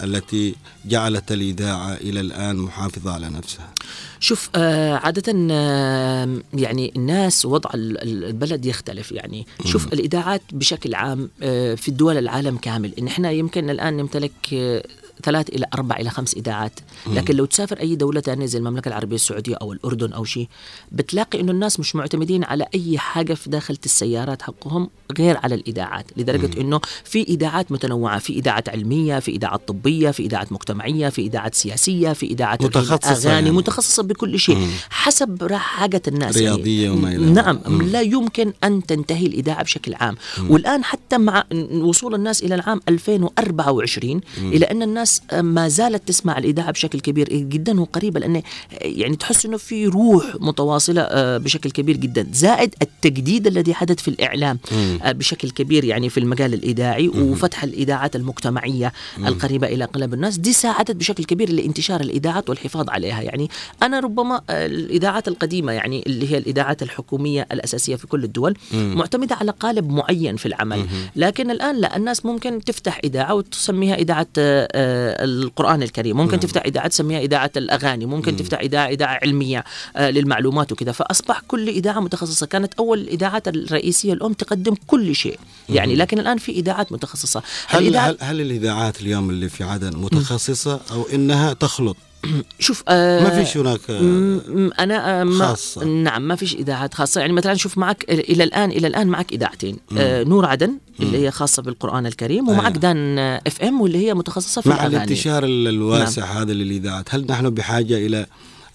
التي جعلت الإذاعة إلى الآن محافظة على نفسها. شوف آه عادة آه يعني الناس وضع ال- ال- البلد يختلف. يعني شوف الإذاعات بشكل عام آه في الدول العالم كامل. إن إحنا يمكن الآن نمتلك آه ثلاث إلى أربع إلى خمس إذاعات. لكن لو تسافر أي دولة تانية زي المملكة العربية السعودية أو الأردن أو شيء بتلاقي إنه الناس مش معتمدين على أي حاجة في داخل السيارات حقهم غير على الإذاعات. لدرجة إنه في إذاعات متنوعة في إذاعات علمية في إذاعات طبية في إذاعات مجتمعية في إذاعات سياسية في إذاعات متخصصة أغاني يعني. متخصصة بكل شيء حسب را- حاجة الناس رياضية وما إلى نعم ذلك. لا يمكن أن تنتهي الإذاعة بشكل عام. والآن حتى مع وصول الناس إلى العام 2024 إلى أن الناس ما زالت تسمع الإذاعة بشكل كبير جدا وقريبة لأن يعني تحس أنه في روح متواصلة آه، بشكل كبير جدا. زائد التجديد الذي حدث في الإعلام آه، بشكل كبير يعني في المجال الإذاعي وفتح الإذاعات المجتمعية القريبة إلى قلب الناس. دي ساعدت بشكل كبير لانتشار الإذاعات والحفاظ عليها. يعني أنا ربما آه، الإذاعات القديمة يعني اللي هي الإذاعات الحكومية الأساسية في كل الدول معتمدة على قالب معين في العمل. لكن الآن لا الناس ممكن تفتح إذاعة وتسميها آه، القرآن الكريم. ممكن تفتح إذاعة تسميها إذاعة الأغاني. ممكن تفتح إذاعة إذاعة علمية آه، للمعلومات وكذا. فأصبح كل إذاعة متخصصة. كانت أول الإذاعات الرئيسية الأم تقدم كل شيء. يعني لكن الآن في إذاعات متخصصة. هل هل, هل الإذاعات اليوم اللي في عدن متخصصة أو إنها تخلط؟ شوف آه ما فيش هناك آه، أنا آه، ما خاصة. نعم ما فيش إذاعات خاصة. يعني مثلا شوف معك إلى الآن إلى الآن معك إذاعتين آه نور عدن اللي هي خاصة بالقرآن الكريم ومعك أيوة. دان إف إم واللي هي متخصصة في مع الأغاني. الانتشار ال- الواسع هذا للإذاعات هل نحن بحاجة إلى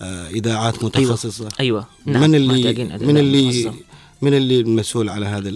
آه، إذاعات متخصصة؟ أيوه. نعم من اللي من اللي. من اللي المسؤول على هذا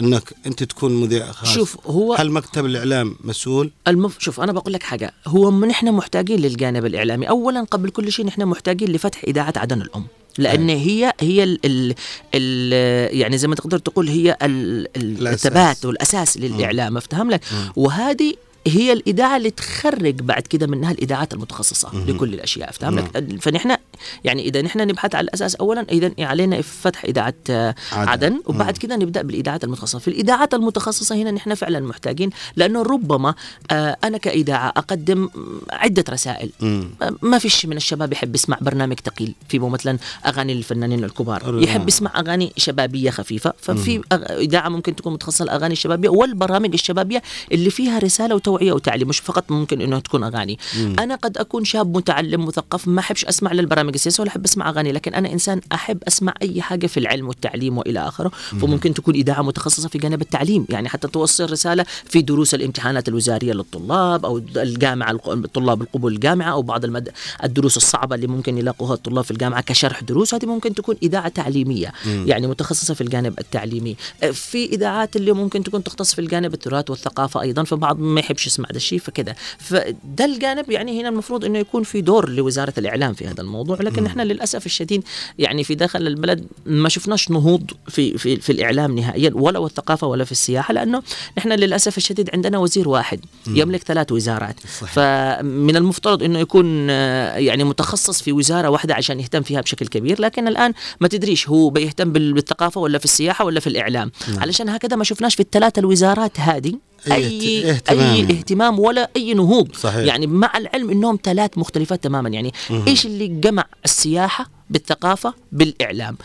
إنك أنت تكون مذيع خاص. شوف هو هل مكتب الإعلام مسؤول؟ المف... شوف أنا بقول لك حاجة. هو من إحنا محتاجين للجانب الإعلامي. اولا قبل كل شيء نحن محتاجين لفتح إذاعة عدن الأم. لأن هي هي ال ال ال يعني زي ما تقدر تقول هي ال. الثبات والأساس للإعلام. افتهم لك؟ وهذه هي الاذاعه اللي تخرج بعد كده منها الاذاعات المتخصصة لكل الأشياء افتهم لك فنحن يعني إذا نحن نبحث على الأساس اولا إذا علينا فتح اذاعه عدن. عدن وبعد كده نبدأ بالاذاعات المتخصصة. في الاذاعات المتخصصة هنا نحن فعلا محتاجين لأنه ربما آه، أنا كاذاعه أقدم عدة رسائل. مم. ما فيش من الشباب يحب يسمع برنامج ثقيل في مثلا أغاني الفنانين الكبار. يحب يسمع أغاني شبابية خفيفة. ففي اذاعه ممكن تكون متخصصة الاغاني الشبابيه والبرامج الشبابية اللي فيها رسالة وتوعيه وتعليم مش فقط ممكن إنه تكون أغاني. أنا قد أكون شاب متعلم مثقف ما أحبش أسمع للبرامج السياسية ولا أحب أسمع أغاني لكن أنا إنسان أحب أسمع أي حاجة في العلم والتعليم وإلى آخره. فممكن تكون إذاعة متخصصة في جانب التعليم يعني حتى توصل رسالة في دروس الامتحانات الوزارية للطلاب أو الجامعة الطلاب القبول الجامعة أو بعض المد... الدروس الصعبة اللي ممكن يلاقوها الطلاب في الجامعة كشرح دروس. هذه ممكن تكون إذاعة تعليمية يعني متخصصة في الجانب التعليمي. في إذاعات اللي ممكن تكون تختص في الجانب التراث والثقافة أيضا فبعض ما يحبش نقدرش نسمع هذا الشيء فكذا. فده الجانب يعني هنا المفروض إنه يكون في دور لوزارة الإعلام في هذا الموضوع لكن إحنا للأسف الشديد يعني في داخل البلد ما شفناش نهوض في في في الإعلام نهائيا ولا والثقافه ولا في السياحة لأنه نحن للأسف الشديد عندنا وزير واحد يملك ثلاث وزارات. صحيح. فمن المفترض إنه يكون آه، يعني متخصص في وزارة واحدة عشان يهتم فيها بشكل كبير لكن الآن ما تدريش هو بيهتم بال- بالثقافة ولا في السياحة ولا في الإعلام. علشان هكذا ما شفناش في الثلاثة الوزارات هذه أي اهت- اهتمام. أي اهتمام ولا أي نهوض. صحيح. يعني مع العلم إنهم ثلاث مختلفات تماما. يعني إيش اللي جمع السياحة بالثقافة بالإعلام؟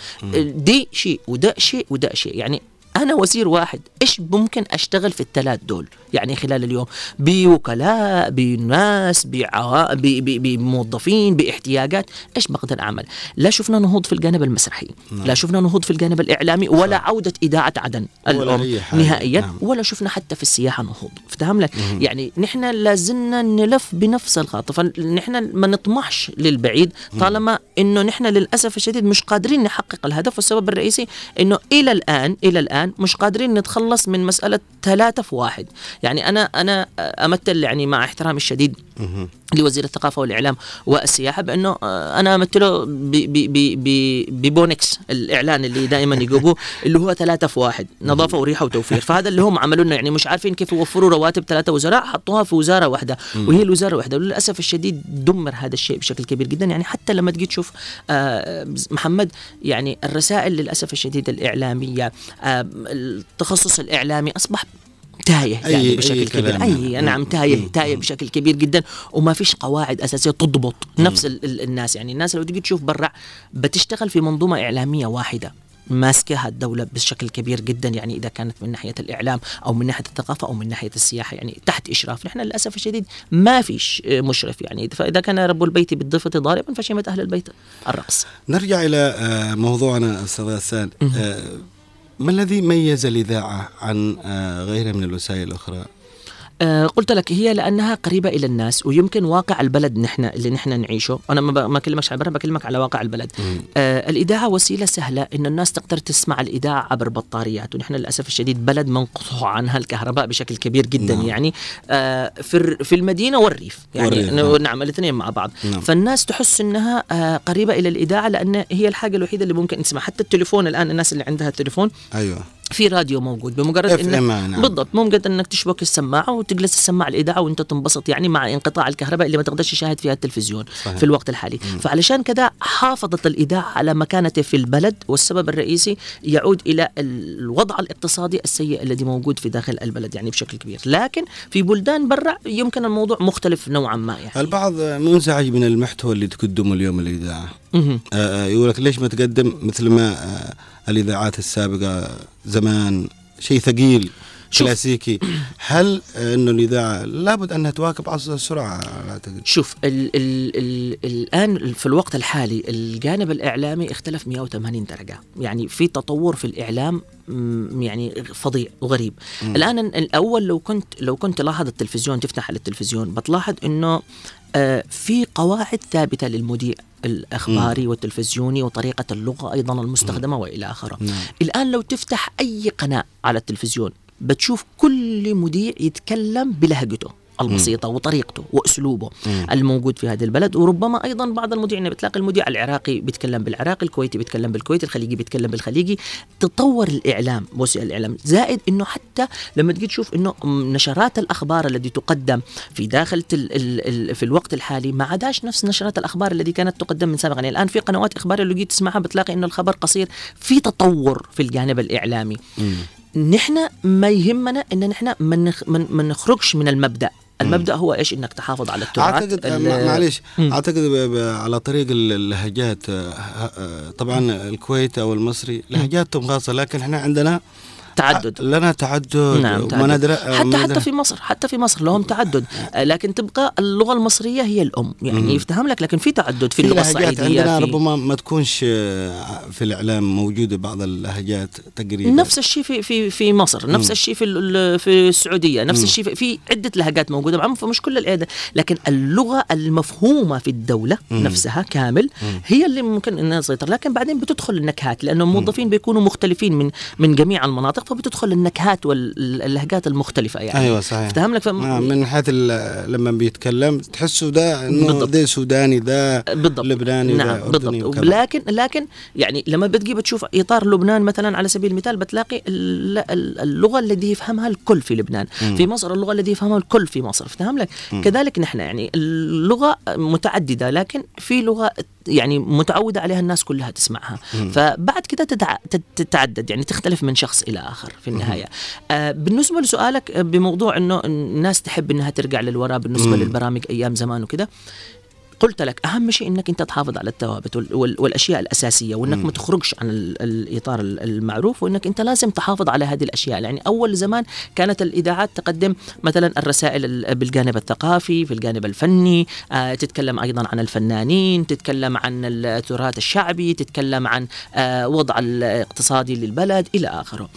دي شيء وده شيء وده شيء. يعني أنا وزير واحد إيش ممكن أشتغل في الثلاث دول؟ يعني خلال اليوم بوكلاء بناس بعوا... ب... ب... بموظفين باحتياجات. إيش بقدر أعمل؟ لا شفنا نهوض في الجانب المسرحي لا شفنا نهوض في الجانب الإعلامي ولا عودة إذاعة عدن ولا الام. نهائيا نعم. ولا شفنا حتى في السياحة نهوض. افتهم لك؟ يعني نحن لازلنا نلف بنفس الخط فنحن ما نطمحش للبعيد طالما إنه نحن للأسف الشديد مش قادرين نحقق الهدف. والسبب الرئيسي إنه إلى الآن إلى الآن مش قادرين نتخلص من مسألة ثلاثة في واحد. يعني أنا أنا أمثل يعني مع احترامي الشديد لوزير الثقافة والإعلام والسياحة بأنه آه، أنا أمثله ببونكس الإعلان اللي دائما يجيبوه اللي هو ثلاثة في واحد نظافة وريحة وتوفير. فهذا اللي هم عملوا لنا يعني مش عارفين كيف يوفروا رواتب ثلاثة وزراء حطوها في وزارة واحدة وهي الوزارة واحدة. وللأسف الشديد دمر هذا الشيء بشكل كبير جدا. يعني حتى لما تجي تشوف آه، محمد يعني الرسائل للأسف الشديد الإعلامية آه، التخصص الإعلامي أصبح تايه أي- يعني أي بشكل كبير. كلام. أي نعم تايه تايه بشكل كبير جدا. وما فيش قواعد أساسية تضبط نفس ال- ال- الناس. يعني الناس لو تجي تشوف برا بتشتغل في منظومة إعلامية واحدة ماسكها الدولة بشكل كبير جدا. يعني إذا كانت من ناحية الإعلام أو من ناحية الثقافة أو من ناحية السياحة يعني تحت إشراف. نحن للأسف الشديد ما فيش آه، مشرف. يعني فإذا كان رب البيت بالضفة ضاربا فشيمة أهل البيت الرقص نرجع إلى آه، موضوعنا أستاذ غسان. ما الذي ميز الإذاعة عن آه، غيرها من الوسائل الأخرى؟ آه قلت لك هي لأنها قريبة إلى الناس ويمكن واقع البلد نحن اللي نحن نعيشه. أنا ما ب- ما أكلمكش عن برا بكلمك على واقع البلد. آه الاذاعه وسيلة سهلة إن الناس تقدر تسمع الاذاعه عبر بطاريات ونحن للأسف الشديد بلد منقطع عنها الكهرباء بشكل كبير جدا نعم. يعني. آه في في المدينة والريف يعني والريف، نعم. نعم الاثنين مع بعض. نعم. فالناس تحس إنها آه قريبة إلى الاذاعه لأن هي الحاجة الوحيدة اللي ممكن نسمع حتى التليفون الآن الناس اللي عندها تليفون أيوة. في راديو موجود بمجرد FM نعم. بالضبط ممكن إنك تشبك السماعة وتجلس تسمع الاذاعه وأنت تنبسط يعني مع انقطاع الكهرباء اللي ما تقدرش تشاهد فيها التلفزيون صحيح. في الوقت الحالي فعلشان كذا حافظت الإذاعة على مكانته في البلد والسبب الرئيسي يعود إلى الوضع الاقتصادي السيء الذي موجود في داخل البلد يعني بشكل كبير لكن في بلدان برا يمكن الموضوع مختلف نوعا ما يعني البعض منزعج من المحتوى اللي تقدمه اليوم الإذاعة مهم. آه، آه، يقول لك ليش ما تقدم مثل ما آه، الإذاعات السابقة زمان شيء ثقيل. كلاسيكي. هل إنه الإذاعة لابد أنها تواكب عصر السرعة؟ اعتقد شوف ال ال ال الآن في الوقت الحالي الجانب الإعلامي اختلف 180 درجة. يعني في تطور في الإعلام يعني فظيع وغريب. مم. الآن الأول لو كنت لو كنت تلاحظ التلفزيون تفتح على التلفزيون بتلاحظ إنه آه في قواعد ثابتة للمذيع الأخباري والتلفزيوني وطريقة اللغة أيضا المستخدمة وإلى آخره. الآن لو تفتح أي قناة على التلفزيون بتشوف كل مذيع يتكلم بلهجته البسيطة وطريقته وأسلوبه مم. الموجود في هذه البلد. وربما أيضا بعض المذيعين بتلاقي المذيع العراقي بيتكلم بالعراقي الكويتي بيتكلم بالكويتي الخليجي بيتكلم بالخليجي. تطور الإعلام وسائل الإعلام زائد إنه حتى لما تجي تشوف إنه نشرات الأخبار التي تقدم في داخل ال ال ال في الوقت الحالي ما عاداش نفس نشرات الأخبار التي كانت تقدم من سابقا. يعني الآن في قنوات اخباريه لو جيت تسمعها بتلاقي إنه الخبر قصير. في تطور في الجانب الإعلامي. مم. نحن ما يهمنا إن نحن ما نخ- ما ما نخرجش من المبدأ. المبدأ هو إيش؟ إنك تحافظ على التراث أعتقد معلش. أعتقد على طريق ال- اللهجات آه، آه، طبعا الكويت أو المصري لهجاتهم خاصة لكن إحنا عندنا تعدد. لنا تعدد. نعم وما تعدد. ندرى حتى حتى في مصر حتى في مصر لهم تعدد. آه، لكن تبقى اللغة المصرية هي الأم يعني يفتهم لك لكن في تعدد في في اللغة الصعيدية عندنا في ربما ما تكونش آه، في الإعلام موجودة بعض اللهجات تقريبا. نفس الشيء في في في مصر نفس الشيء في في السعودية نفس الشيء في, في عدة لهجات موجودة معهم فمش كل الإعادة لكن اللغة المفهومة في الدولة مم. نفسها كامل هي اللي ممكن إنها تسيطر. لكن بعدين بتدخل النكهات لأنه الموظفين بيكونوا مختلفين من من جميع المناطق. المنطق فبتدخل النكهات واللهجات المختلفة يعني. أيوه صحيح. افتهم لك فم... من حيث لما بيتكلم تحسه ده إنه ده سوداني ده بالضبط. لبناني نعم ده بالضبط. وكذا. لكن لكن يعني لما بتجي بتشوف إطار لبنان مثلا على سبيل المثال بتلاقي اللغة الذي يفهمها الكل في لبنان. م. في مصر اللغة الذي يفهمها الكل في مصر افتهم لك م. كذلك نحن يعني اللغة متعددة لكن في لغة يعني متعودة عليها الناس كلها تسمعها مم. فبعد كده تتع... تتعدد يعني تختلف من شخص إلى آخر في النهاية آه بالنسبة لسؤالك بموضوع أنه الناس تحب أنها ترجع للوراء بالنسبة مم. للبرامج أيام زمان وكده قلت لك أهم شيء إنك أنت تحافظ على الثوابت والأشياء الأساسية وإنك ما تخرجش عن الإطار المعروف وإنك أنت لازم تحافظ على هذه الأشياء. يعني أول زمان كانت الإذاعات تقدم مثلا الرسائل بالجانب الثقافي في الجانب الفني آه تتكلم أيضا عن الفنانين تتكلم عن التراث الشعبي تتكلم عن آه وضع الاقتصادي للبلد إلى آخره.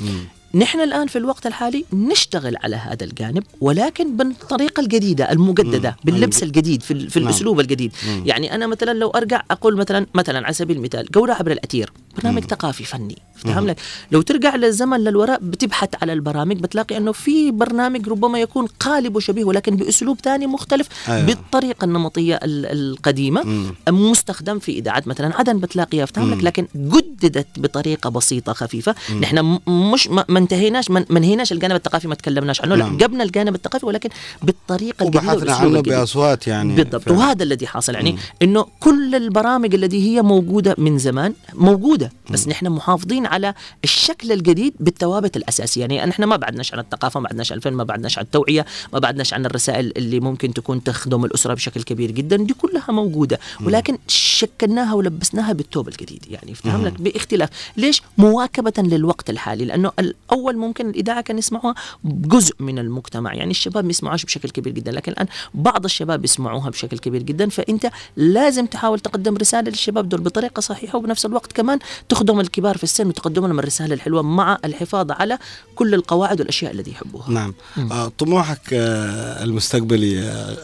نحن الآن في الوقت الحالي نشتغل على هذا الجانب ولكن بالطريقة الجديدة المجددة مم. باللبس الجديد في, في نعم. الأسلوب الجديد مم. يعني أنا مثلا لو أرجع أقول مثلا مثلا على سبيل المثال جولة عبر الأثير برنامج مم. ثقافي فني فهم لك لو ترجع للزمن للوراء بتبحث على البرامج بتلاقي أنه في برنامج ربما يكون قالب وشبيه ولكن بأسلوب ثاني مختلف أيوة. بالطريقة النمطية القديمة مم. مستخدم في إذاعات مثلا عدن بتلاقيها فهم لك لكن جددت بطريقة بسيطة خفيفة مم. نحن مش ما انتهيناش ما انهيناش الجانب الثقافي ما تكلمناش عنه لا نعم. جبنا الجانب الثقافي ولكن بالطريقة الجديدة وبحثنا عنه بأصوات يعني بالضبط. وهذا الذي حاصل يعني إنه كل البرامج التي هي موجودة من زمان موجودة بس نحن محافظين على الشكل الجديد بالثوابت الأساسية. يعني نحن ما بعدناش عن الثقافة ما بعدناش عن الفن ما بعدناش عن التوعية ما بعدناش عن الرسائل اللي ممكن تكون تخدم الأسرة بشكل كبير جدا. دي كلها موجودة ولكن شكلناها ولبسناها بالثوب الجديد. يعني فهم لك باختلاف. ليش؟ مواكبة للوقت الحالي لأنه الأول ممكن الإذاعة كان يسمعوها جزء من المجتمع يعني الشباب ما يسمعوهاش بشكل كبير جدا لكن الآن بعض الشباب يسمعوها بشكل كبير جدا فأنت لازم تحاول تقدم رسالة للشباب دول بطريقة صحيحة وبنفس الوقت كمان تخدم الكبار في السن وتقدم لهم الرسالة الحلوة مع الحفاظ على كل القواعد والأشياء التي يحبوها. نعم. آه طموحك آه المستقبلي آه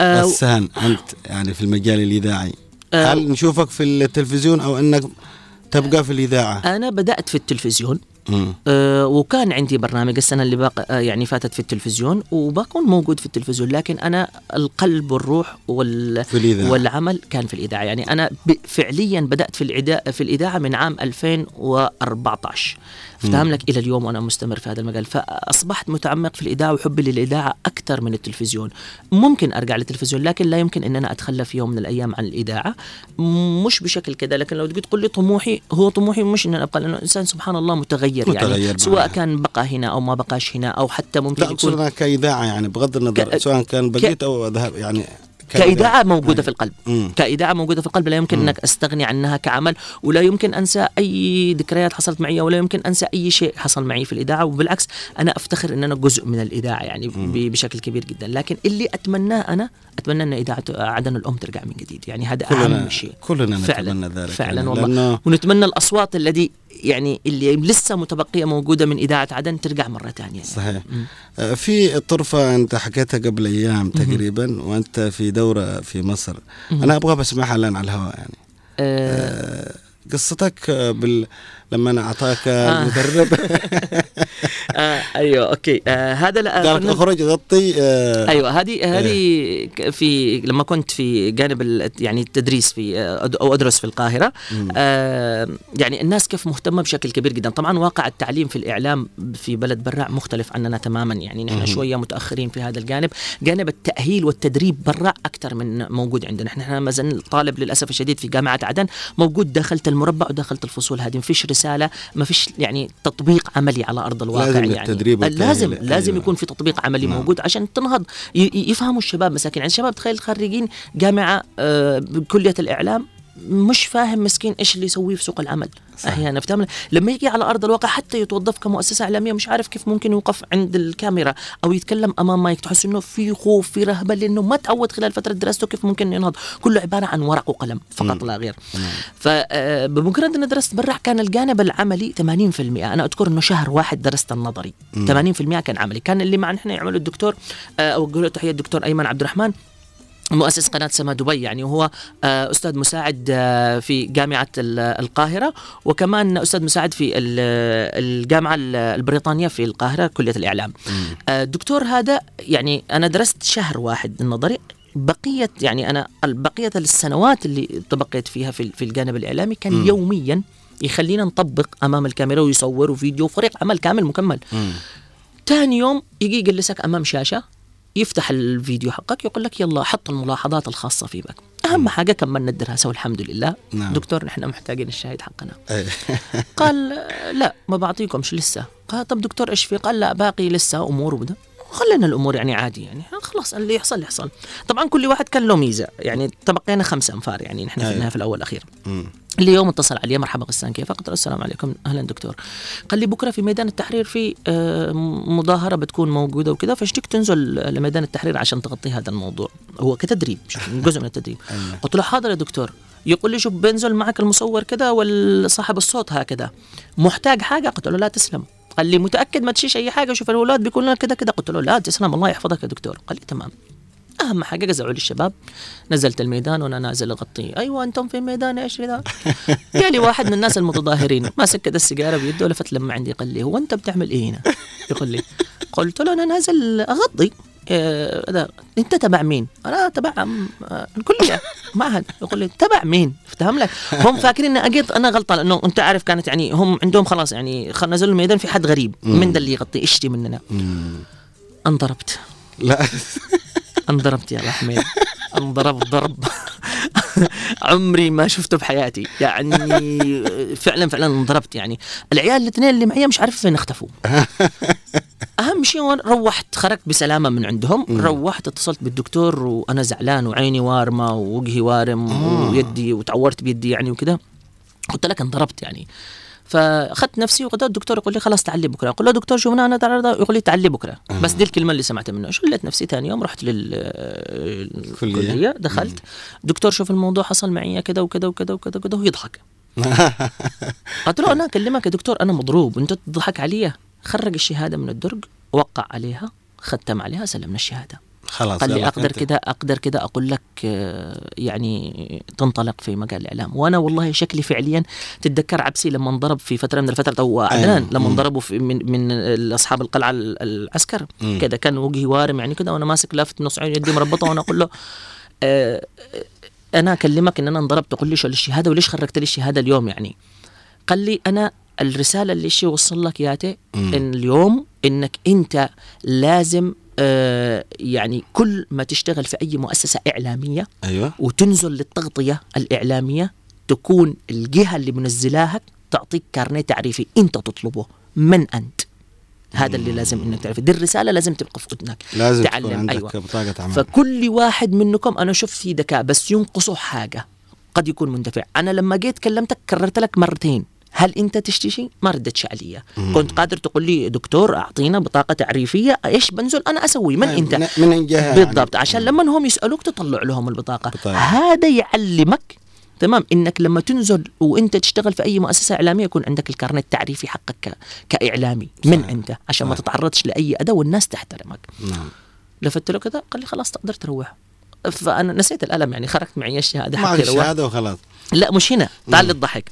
آه السهن أنت يعني في المجال الإذاعي. آه هل نشوفك في التلفزيون أو أنك تبقى في الإذاعة؟ أنا بدأت في التلفزيون. آه وكان عندي برنامج السنة اللي باق آه يعني فاتت في التلفزيون وبكون موجود في التلفزيون لكن أنا القلب والروح وال والعمل كان في الإذاعة. يعني أنا فعليا بدأت في الاذاعه في الإذاعة من عام 2014 افتهم لك إلى اليوم وأنا مستمر في هذا المجال. فأصبحت متعمق في الإذاعة وحبي للإذاعة أكثر من التلفزيون. ممكن أرجع للتلفزيون لكن لا يمكن إن أنا أتخلى في يوم من الأيام عن الإذاعة. مش بشكل كذا لكن لو تقول لي طموحي هو طموحي مش إن أنا أبقى لأنه الانسان سبحان الله متغير, متغير يعني سواء كان بقى هنا أو ما بقاش هنا أو حتى ممكن لا يكون كإذاعة يعني بغض النظر ك... سواء كان بقيت أو ذهب يعني. كإذاعة موجودة في القلب. مم. كإذاعة موجودة في القلب. لا يمكن مم. أنك أستغني عنها كعمل ولا يمكن أنسى أي ذكريات حصلت معي ولا يمكن أنسى أي شيء حصل معي في الإذاعة وبالعكس أنا أفتخر أن أنا جزء من الإذاعة يعني مم. بشكل كبير جدا. لكن اللي أتمناه أنا أتمنى أن إذاعة عدن الأم ترجع من جديد. يعني هذا أهم شيء. كلنا فعلا. نتمنى ذلك. فعلا يعني والله. ونتمنى الأصوات الذي يعني اللي لسه متبقية موجودة من إذاعة عدن ترجع مرة ثانية صحيح مم. في طرفة أنت حكيتها قبل أيام تقريبا مم. وأنت في دورة في مصر مم. أنا أبغى بسمعها الان على الهواء يعني أه, أه قصتك بال لما أنا أعطاك آه. المدرب. آه أيوه أوكي. آه هذا لا قالك اخرج غطي آه. أيوه هذه هذه إيه. في لما كنت في جانب يعني التدريس في آه، أو أدرس في القاهرة آه يعني الناس كيف مهتمة بشكل كبير جدا. طبعا واقع التعليم في الإعلام في بلد براع مختلف عننا تماما. يعني نحن شوية متأخرين في هذا الجانب. جانب التأهيل والتدريب براع أكثر من موجود عندنا. نحن ما زلنا طالب للأسف الشديد في جامعة عدن موجود دخلت المربع ودخلت الفصول هذه. ما رسالة ما فيش يعني تطبيق عملي على أرض الواقع لازم يعني. التدريب لازم لازم أيوة. يكون في تطبيق عملي نعم. موجود عشان تنهض. يفهموا الشباب مساكين. يعني الشباب تخيل خريجين جامعة آه كليه الإعلام مش فاهم مسكين إيش اللي يسويه في سوق العمل. أحيانا فتعمل لما يجي على أرض الواقع حتى يتوظف كمؤسسة إعلامية مش عارف كيف ممكن يوقف عند الكاميرا أو يتكلم أمام مايك تحس إنه في خوف في رهبة لأنه ما تعود خلال فترة دراسته كيف ممكن ينهض. كله عبارة عن ورق وقلم فقط لا غير. فبمجرد اني درست برا كان الجانب العملي 80% أنا أذكر إنه شهر واحد درست النظري. 80% كان عملي. كان اللي معنا إحنا يعمله الدكتور آه، أو تحية الدكتور أيمن عبد الرحمن. مؤسس قناة سما دبي يعني وهو آه، أستاذ مساعد آه، في جامعة ال- القاهرة وكمان أستاذ مساعد في ال- الجامعة ال- البريطانية في القاهرة كلية الإعلام. آه، الدكتور هذا يعني أنا درست شهر واحد النظري بقية يعني أنا بقية السنوات اللي تبقيت فيها في في الجانب الإعلامي كان يوميا يخلينا نطبق أمام الكاميرا ويصوروا فيديو فريق عمل كامل مكمل. تاني يوم يجي يجلسك أمام شاشة. يفتح الفيديو حقك يقول لك يلا حط الملاحظات الخاصة في بك أهم حاجة كملنا الدراسه والحمد لله. نعم. دكتور نحن محتاجين الشاهد حقنا. إيه. قال لا ما بعطيكمش لسه. قال طب دكتور إيش في؟ قال لا باقي لسه أمور وبدا. خلينا الأمور يعني عادي يعني خلاص اللي يحصل يحصل طبعا كل واحد كان له ميزة يعني تبقينا خمسة أنفار يعني نحن في أيوة. النهاية في الأول الأخير. اليوم اتصل علي مرحبا غسان كيفك؟ قلت له السلام عليكم أهلا دكتور. قال لي بكرة في ميدان التحرير في آه، مظاهرة بتكون موجودة وكذا فاشتك تنزل لميدان التحرير عشان تغطي هذا الموضوع. هو كتدريب جزء من التدريب. قلت له حاضر يا دكتور. يقول لي شوف بينزل معك المصور كذا والصاحب الصوت هكذا. محتاج حاجة؟ قلت له لا تسلم. قال لي متأكد ما تشيش أي حاجة شوف الأولاد بيقولوا لنا كذا كذا قلت له لا تسلم الله يحفظك يا دكتور. قال لي تمام. أهم حاجة جزعوا لي الشباب. نزلت الميدان وأنا نازل أغطيه. أيوه أنتم في ميدان إيش ذا جالي واحد من الناس المتظاهرين. ماسك كده السيجارة بيده ولفت لما عندي قال لي هو أنت بتعمل إيه هنا؟ يقول لي قلت له أنا نازل أغطي. ده أنت تبع مين؟ أنا تبع آه، الكلية معهد يقول لي تبع مين؟ افتهم لك. هم فاكرين ان أكيد أنا غلطان لأنه أنت عارف كانت يعني هم عندهم خلاص يعني نزلوا الميدان في حد غريب. من ده اللي يغطي اشتي مننا؟ انضربت. لا. انضربت يا حميد انضربت ضرب عمري ما شفته بحياتي. يعني فعلا فعلا انضربت يعني. العيال الاثنين اللي معي مش عارف فين اختفوا. أهم شيء روحت خرجت بسلامة من عندهم روحت اتصلت بالدكتور وأنا زعلان وعيني وارمة ووجهي وارم ويدي وتعورت بيدي يعني وكذا قلت لك انضربت يعني. فأخذت نفسي وغدا الدكتور يقول لي خلاص تعلي بكرة. أقول له دكتور شوفنا أنا تعال يقول لي تعلي بكرة. بس دي الكلمة اللي سمعتها منه. شلت نفسي ثاني يوم؟ رحت للكليه دخلت. دكتور شوف الموضوع حصل معي كذا وكذا وكذا وكذا وكذا ويضحك قلت له أنا أكلمك يا دكتور أنا مضروب. وانت تضحك علي؟ خرج الشهادة من الدرج وقع عليها ختم عليها سلمنا الشهادة. خلاص قال لي أقدر. كده أقدر كده أقول لك آه، يعني تنطلق في مجال الإعلام وأنا والله شكلي فعليا تتذكر عبسي لما انضرب في فترة من الفترات أو عدنان لما. انضربوا في من من اصحاب القلعة ال- العسكر. كده كان وجهي وارم يعني كده وأنا ماسك لافت نص عين يدي مربطة وأنا أقول له آه، أنا أكلمك إن أنا انضربت تقول لي شو الشهاده وليش خرجت لي الشهاده اليوم يعني قال لي أنا الرسالة اللي شي يوصل لك ياتي. إن اليوم إنك أنت لازم آه يعني كل ما تشتغل في أي مؤسسة إعلامية أيوه. وتنزل للتغطية الإعلامية تكون الجهة اللي منزلاها تعطيك كارنيه تعريفي. أنت تطلبه. من أنت؟ هذا اللي لازم إنك تعرف دي الرسالة لازم تبقى في اذنك لازم تعلم، تكون عندك أيوة. بطاقه عمل. فكل واحد منكم أنا شفت فيه ذكاء بس ينقصه حاجة. قد يكون مندفع. أنا لما جيت كلمتك كررت لك مرتين. هل انت تشتي شيء؟ ما ردتش علي. كنت قادر تقول لي دكتور أعطينا بطاقة تعريفية. إيش بنزل؟ أنا أسوي. من أنت؟ من- جهة يعني. بالضبط. عشان لما هم يسألوك تطلع لهم البطاقة. بطاقة. هذا يعلمك تمام إنك لما تنزل وأنت تشتغل في أي مؤسسة إعلامية يكون عندك الكارنيه التعريفي حقك ك- كاعلامي من أنت؟ عشان ما صحيح. تتعرضش لأي أذى والناس تحترمك. نعم. لفت له كذا قال لي خلاص تقدر تروح. فأنا نسيت الألم يعني خرجت معي الشهاده معك حقي الشهاده وخلاص. لا مش هنا. تعال للضحك.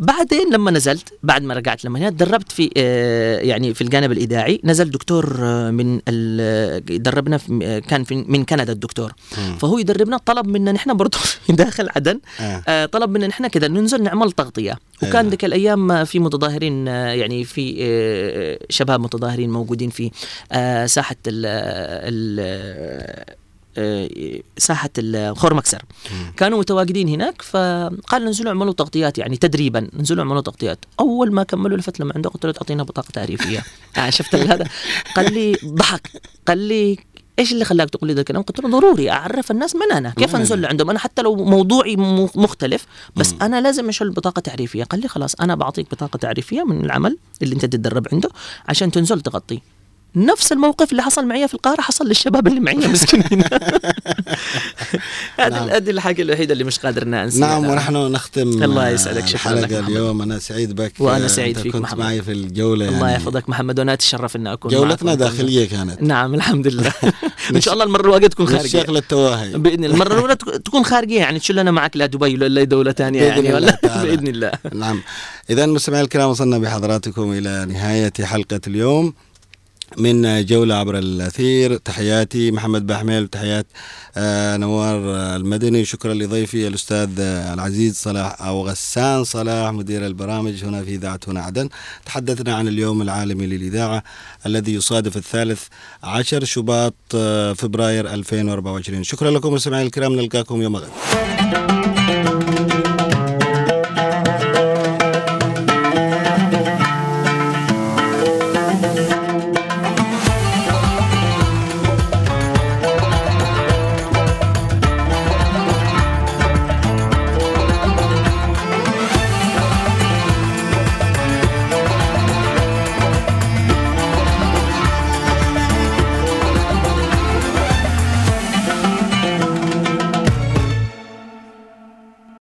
بعدين لما نزلت بعد ما رجعت لما هنا دربت في آه، يعني في الجانب الإذاعي نزل دكتور آه، من ال- دربنا في آه، كان في من كندا الدكتور مم. فهو يدربنا طلب منا نحن برضه في داخل عدن آه. آه، طلب منا نحن كذا ننزل نعمل تغطية وكان أيوة. ذيك الأيام آه، في متظاهرين آه، يعني في آه، شباب متظاهرين موجودين في آه، ساحة ال ال- آه، ساحة ال- خور مكسر كانوا متواجدين هناك فقال ننزلوا اعملوا تغطيات يعني تدريبا ننزلوا اعملوا تغطيات أول ما كملوا لفت لما عنده قلت له تعطينا بطاقة تعريفية آه شفت هذا قال لي ضحك قال لي إيش اللي خلاك تقول لي ذا الكلام؟ قلت له ضروري أعرف الناس من أنا، كيف أنزل؟ لعندهم؟ أنا حتى لو موضوعي مختلف بس أنا لازم أشيل بطاقة تعريفية، قال لي خلاص أنا بعطيك بطاقة تعريفية من العمل اللي أنت تتدرب عنده عشان تنزل تغطي. نفس الموقف اللي حصل معي في القاهرة حصل للشباب اللي معي مسكينين هذه نعم. هذه الحاجة الوحيدة اللي مش قادر انسى نعم ونحن نختم الله يسعدك، شكراً لك. اليوم. أنا سعيد بك. وأنا سعيد فيك كنت محمد. معي في الجولة الله يعني. يحفظك محمد وأنا أتشرف ان أكون جولتنا معكم. داخلية كانت. نعم الحمد لله. إن شاء الله المرة الواقعه تكون خارجية. شغلة التواهي بإذن الله. المرة الاولى تك- تكون خارجية يعني. تشيل لنا معك؟ لا دبي ولا دولة ثانية يعني الله ولا. بإذن الله. نعم. إذا مستمعي الكرام وصلنا بحضراتكم إلى نهاية حلقة اليوم. من جولة عبر الأثير. تحياتي محمد بحميل وتحيات آه، نوار المدني. شكرا لضيفي الأستاذ العزيز صلاح أو غسان صلاح مدير البرامج هنا في إذاعة هنا عدن. تحدثنا عن اليوم العالمي للإذاعة الذي يصادف الثالث عشر شباط آه، فبراير 2024 شكرا لكم مستمعي الكرام. نلقاكم يوم غد.